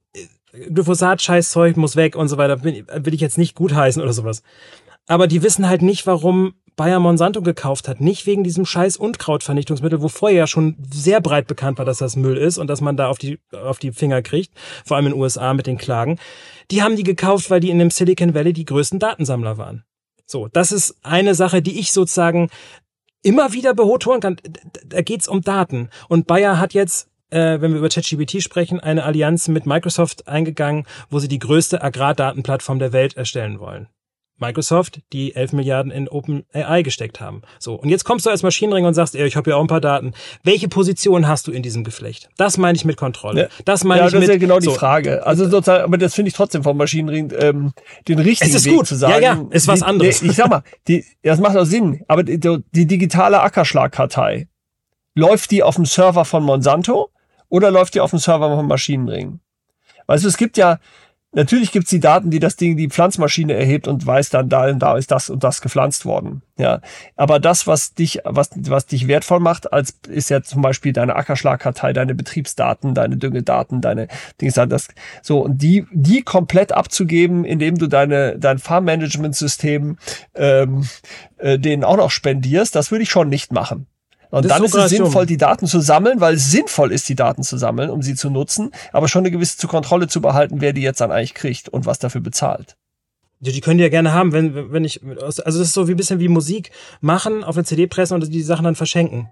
Glyphosat, Scheißzeug muss weg und so weiter. Will ich jetzt nicht gutheißen oder sowas. Aber die wissen halt nicht, warum Bayer Monsanto gekauft hat. Nicht wegen diesem scheiß Unkrautvernichtungsmittel, wo vorher ja schon sehr breit bekannt war, dass das Müll ist und dass man da auf die, auf die Finger kriegt. Vor allem in den USA mit den Klagen. Die haben die gekauft, weil die in dem Silicon Valley die größten Datensammler waren. So, das ist eine Sache, die ich sozusagen immer wieder betonen kann. Da geht's um Daten. Und Bayer hat jetzt äh, wenn wir über ChatGPT sprechen, eine Allianz mit Microsoft eingegangen, wo sie die größte Agrardatenplattform der Welt erstellen wollen. Microsoft, die 11 Milliarden in OpenAI gesteckt haben. So, und jetzt kommst du als Maschinenring und sagst, ey, ich habe ja auch ein paar Daten. Welche Position hast du in diesem Geflecht? Das meine ich mit Kontrolle. Ja. Das meine ja, ich das mit ist ja genau die so. Frage. Also sozusagen, aber das finde ich trotzdem vom Maschinenring ähm, den richtigen Es ist Weg gut. zu sagen. Ja, ja, ist was die, anderes. Nee, ich sag mal, die, das macht auch Sinn. Aber die, die digitale Ackerschlagkartei läuft die auf dem Server von Monsanto oder läuft die auf dem Server vom Maschinenring? Weißt du, es gibt ja Natürlich gibt's die Daten, die das Ding, die Pflanzmaschine erhebt und weiß dann, da da ist das und das gepflanzt worden. Ja, aber das, was dich, was, was dich wertvoll macht, als ist ja zum Beispiel deine Ackerschlagkartei, deine Betriebsdaten, deine Düngedaten, deine Dings, das so und die, die komplett abzugeben, indem du deine dein Farmmanagementsystem ähm, äh, denen auch noch spendierst, das würde ich schon nicht machen. Und Das ist dann ist es Operation. sinnvoll, die Daten zu sammeln, weil es sinnvoll ist, die Daten zu sammeln, um sie zu nutzen, aber schon eine gewisse Kontrolle zu behalten, wer die jetzt dann eigentlich kriegt und was dafür bezahlt. Die, die können die ja gerne haben, wenn, wenn ich, also das ist so wie ein bisschen wie Musik machen, auf eine CD pressen und die Sachen dann verschenken.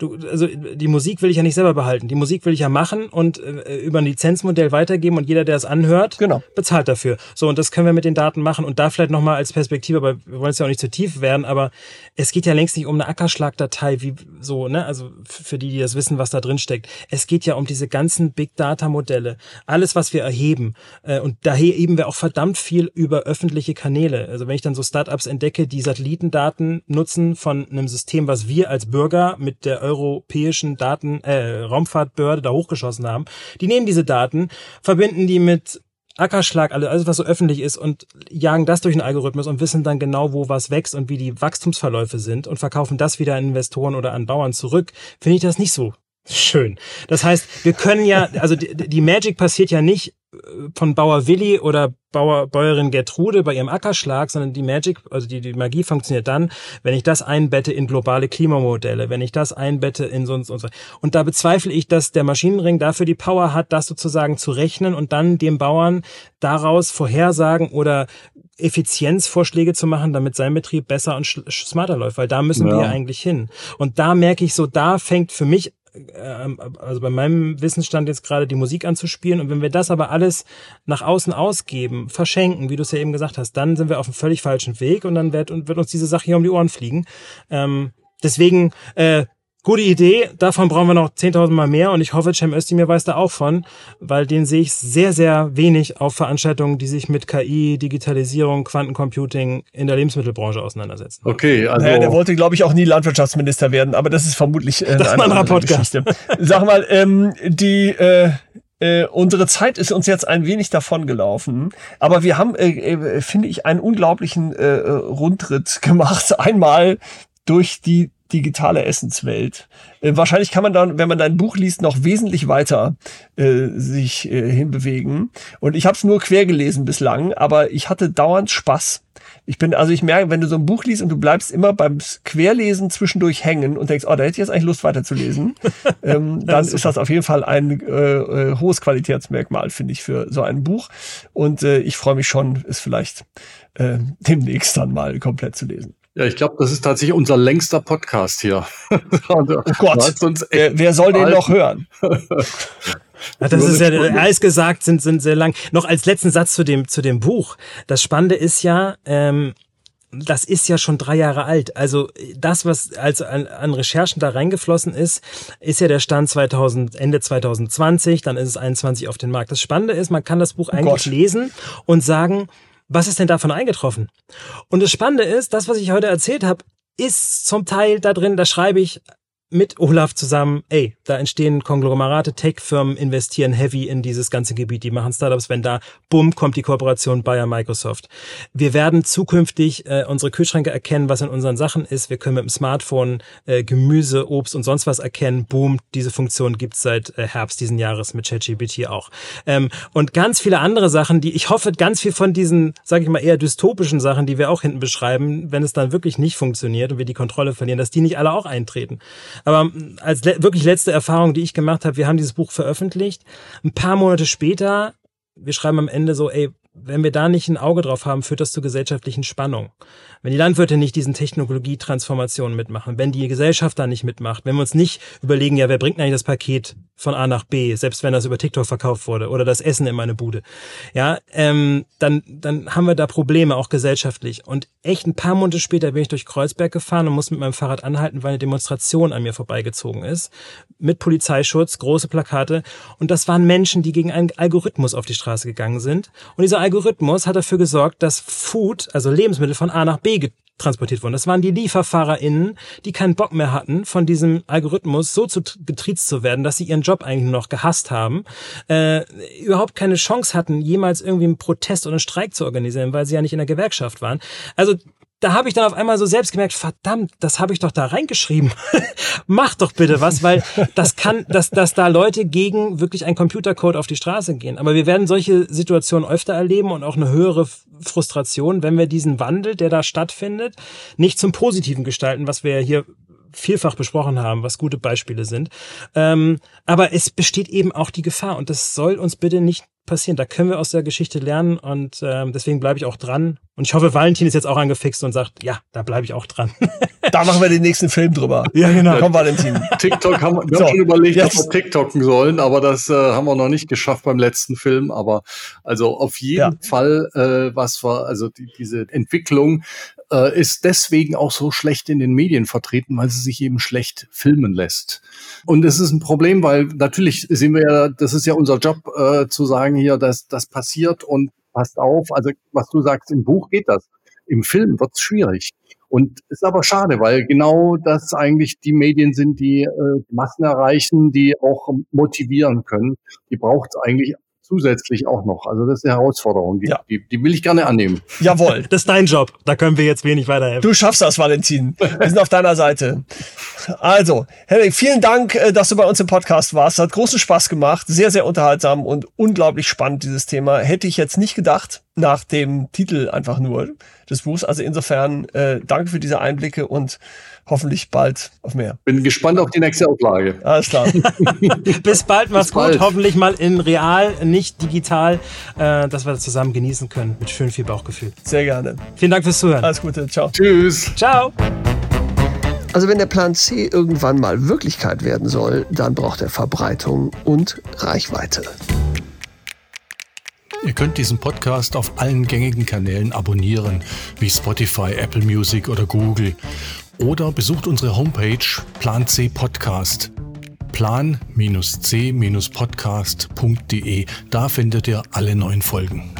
Du, also die Musik will ich ja nicht selber behalten. Die Musik will ich ja machen und äh, über ein Lizenzmodell weitergeben und jeder, der es anhört, Genau. bezahlt dafür. So, und das können wir mit den Daten machen und da vielleicht nochmal als Perspektive, aber wir wollen es ja auch nicht zu tief werden, aber es geht ja längst nicht um eine Ackerschlagdatei, wie so, ne, also für die, die das wissen, was da drin steckt. Es geht ja um diese ganzen Big Data Modelle. Alles, was wir erheben. Äh, und da heben wir auch verdammt viel über öffentliche Kanäle. Also wenn ich dann so Startups entdecke, die Satellitendaten nutzen von einem System, was wir als Bürger mit der europäischen Daten, äh, Raumfahrtbehörde da hochgeschossen haben, die nehmen diese Daten, verbinden die mit Ackerschlag, alles, was so öffentlich ist und jagen das durch den Algorithmus und wissen dann genau, wo was wächst und wie die Wachstumsverläufe sind und verkaufen das wieder an Investoren oder an Bauern zurück, finde ich das nicht so schön. Das heißt, wir können ja, also die, die Magic passiert ja nicht äh, von Bauer Willi oder Bauer, Bäuerin Gertrude bei ihrem Ackerschlag, sondern die Magic, also die, die Magie funktioniert dann, wenn ich das einbette in globale Klimamodelle, wenn ich das einbette in so und so. und da bezweifle ich, dass der Maschinenring dafür die Power hat, das sozusagen zu rechnen und dann dem Bauern daraus Vorhersagen oder Effizienzvorschläge zu machen, damit sein Betrieb besser und smarter läuft, weil da müssen Ja. wir eigentlich hin. Und da merke ich so, da fängt für mich also bei meinem Wissensstand jetzt gerade die Musik anzuspielen. Und wenn wir das aber alles nach außen ausgeben, verschenken, wie du es ja eben gesagt hast, dann sind wir auf einem völlig falschen Weg und dann wird, wird uns diese Sache hier um die Ohren fliegen. Ähm, deswegen, äh, gute Idee. Davon brauchen wir noch 10.000 Mal mehr und ich hoffe, Cem Özdemir weiß da auch von, weil den sehe ich sehr, sehr wenig auf Veranstaltungen, die sich mit KI, Digitalisierung, Quantencomputing in der Lebensmittelbranche auseinandersetzen. Okay, also naja, der wollte, glaube ich, auch nie Landwirtschaftsminister werden, aber das ist vermutlich äh, Das ist eine andere Podcast. Geschichte. Sag mal, ähm, die, äh, Äh, unsere Zeit ist uns jetzt ein wenig davongelaufen, aber wir haben, äh, äh, finde ich, einen unglaublichen äh, äh Rundritt gemacht. Einmal durch die digitale Essenswelt. Äh, wahrscheinlich kann man dann, wenn man dein Buch liest, noch wesentlich weiter äh, sich äh, hinbewegen. Und ich habe es nur quer gelesen bislang, aber ich hatte dauernd Spaß. Ich bin, also ich merke, wenn du so ein Buch liest und du bleibst immer beim Querlesen zwischendurch hängen und denkst, oh, da hätte ich jetzt eigentlich Lust weiterzulesen, ähm, dann ist, das auf jeden Fall ein äh, äh, hohes Qualitätsmerkmal, finde ich, für so ein Buch. Und äh, ich freue mich schon, es vielleicht äh, demnächst dann mal komplett zu lesen. Ja, ich glaube, das ist tatsächlich unser längster Podcast hier. oh Gott, wer, wer soll den noch hören? Ja, das ist ja, alles gesagt, sind, sind sehr lang. Noch als letzten Satz zu dem, zu dem Buch. Das Spannende ist ja, ähm, das ist ja schon drei Jahre alt. Also das, was also an, an Recherchen da reingeflossen ist, ist ja der Stand 2000, Ende 2020, dann ist es 21 auf den Markt. Das Spannende ist, man kann das Buch oh eigentlich Gott. lesen und sagen, was ist denn davon eingetroffen? Und das Spannende ist, das, was ich heute erzählt habe, ist zum Teil da drin, da schreibe ich mit Olaf zusammen, ey, da entstehen Konglomerate, Tech-Firmen investieren heavy in dieses ganze Gebiet, die machen Startups, wenn da, bumm, kommt die Kooperation Bayer Microsoft. Wir werden zukünftig äh, unsere Kühlschränke erkennen, was in unseren Sachen ist. Wir können mit dem Smartphone äh, Gemüse, Obst und sonst was erkennen. Boom, diese Funktion gibt's seit äh, Herbst diesen Jahres mit ChatGPT auch. Ähm, und ganz viele andere Sachen, die ich hoffe, ganz viel von diesen, sage ich mal, eher dystopischen Sachen, die wir auch hinten beschreiben, wenn es dann wirklich nicht funktioniert und wir die Kontrolle verlieren, dass die nicht alle auch eintreten. Aber als le wirklich letzte Erfahrung, die ich gemacht habe, wir haben dieses Buch veröffentlicht. Ein paar Monate später, wir schreiben am Ende so, ey, wenn wir da nicht ein Auge drauf haben, führt das zu gesellschaftlichen Spannungen. Wenn die Landwirte nicht diesen Technologietransformationen mitmachen, wenn die Gesellschaft da nicht mitmacht, wenn wir uns nicht überlegen, ja, wer bringt eigentlich das Paket von A nach B, selbst wenn das über TikTok verkauft wurde oder das Essen in meine Bude, ja, ähm, dann, dann haben wir da Probleme, auch gesellschaftlich. Und echt ein paar Monate später bin ich durch Kreuzberg gefahren und muss mit meinem Fahrrad anhalten, weil eine Demonstration an mir vorbeigezogen ist. Mit Polizeischutz, große Plakate. Und das waren Menschen, die gegen einen Algorithmus auf die Straße gegangen sind. Und dieser Algorithmus hat dafür gesorgt, dass Food, also Lebensmittel von A nach B transportiert wurden. Das waren die LieferfahrerInnen, die keinen Bock mehr hatten, von diesem Algorithmus so zu getriezt zu werden, dass sie ihren Job eigentlich noch gehasst haben, äh, überhaupt keine Chance hatten, jemals irgendwie einen Protest oder einen Streik zu organisieren, weil sie ja nicht in der Gewerkschaft waren. Also da habe ich dann auf einmal so selbst gemerkt, verdammt, das habe ich doch da reingeschrieben. Mach doch bitte was, weil das kann, dass, dass da Leute gegen wirklich einen Computercode auf die Straße gehen. Aber wir werden solche Situationen öfter erleben und auch eine höhere Frustration, wenn wir diesen Wandel, der da stattfindet, nicht zum Positiven gestalten, was wir hier vielfach besprochen haben, was gute Beispiele sind. Ähm, aber es besteht eben auch die Gefahr und das soll uns bitte nicht passieren. Da können wir aus der Geschichte lernen und ähm, deswegen bleibe ich auch dran. Und ich hoffe, Valentin ist jetzt auch angefixt und sagt, ja, da bleibe ich auch dran. da machen wir den nächsten Film drüber. Ja, genau. Komm, Valentin. TikTok haben wir so, haben schon überlegt, jetzt. ob wir TikToken sollen, aber das äh, haben wir noch nicht geschafft beim letzten Film. Aber also auf jeden ja. Fall, äh, was war, also die, diese Entwicklung äh, ist deswegen auch so schlecht in den Medien vertreten, weil sie sich eben schlecht filmen lässt. Und es ist ein Problem, weil natürlich sehen wir ja, das ist ja unser Job, äh, zu sagen hier, dass das passiert und passt auf. Also was du sagst, im Buch geht das. Im Film wird es schwierig. Und ist aber schade, weil genau das eigentlich die Medien sind, die äh, Massen erreichen, die auch motivieren können. Die braucht es eigentlich zusätzlich auch noch. Also das ist eine Herausforderung, die, ja. die, die will ich gerne annehmen. Jawohl. Das ist dein Job. Da können wir jetzt wenig weiterhelfen. Du schaffst das, Valentin. Wir sind auf deiner Seite. Also, Henrik, vielen Dank, äh, dass du bei uns im Podcast warst. Hat großen Spaß gemacht. Sehr, sehr unterhaltsam und unglaublich spannend, dieses Thema. Hätte ich jetzt nicht gedacht nach dem Titel einfach nur des Buchs. Also insofern äh, danke für diese Einblicke und hoffentlich bald auf mehr. Bin gespannt auf die nächste Auflage. Alles klar. Bis bald, mach's Bis gut. Bald. Hoffentlich mal in real, nicht digital, äh, dass wir das zusammen genießen können mit schön viel Bauchgefühl. Sehr gerne. Vielen Dank fürs Zuhören. Alles Gute. Ciao. Tschüss. Ciao. Also wenn der Plan C irgendwann mal Wirklichkeit werden soll, dann braucht er Verbreitung und Reichweite. Ihr könnt diesen Podcast auf allen gängigen Kanälen abonnieren, wie Spotify, Apple Music oder Google. Oder besucht unsere Homepage Plan C Podcast. Plan-c-podcast.de. Da findet ihr alle neuen Folgen.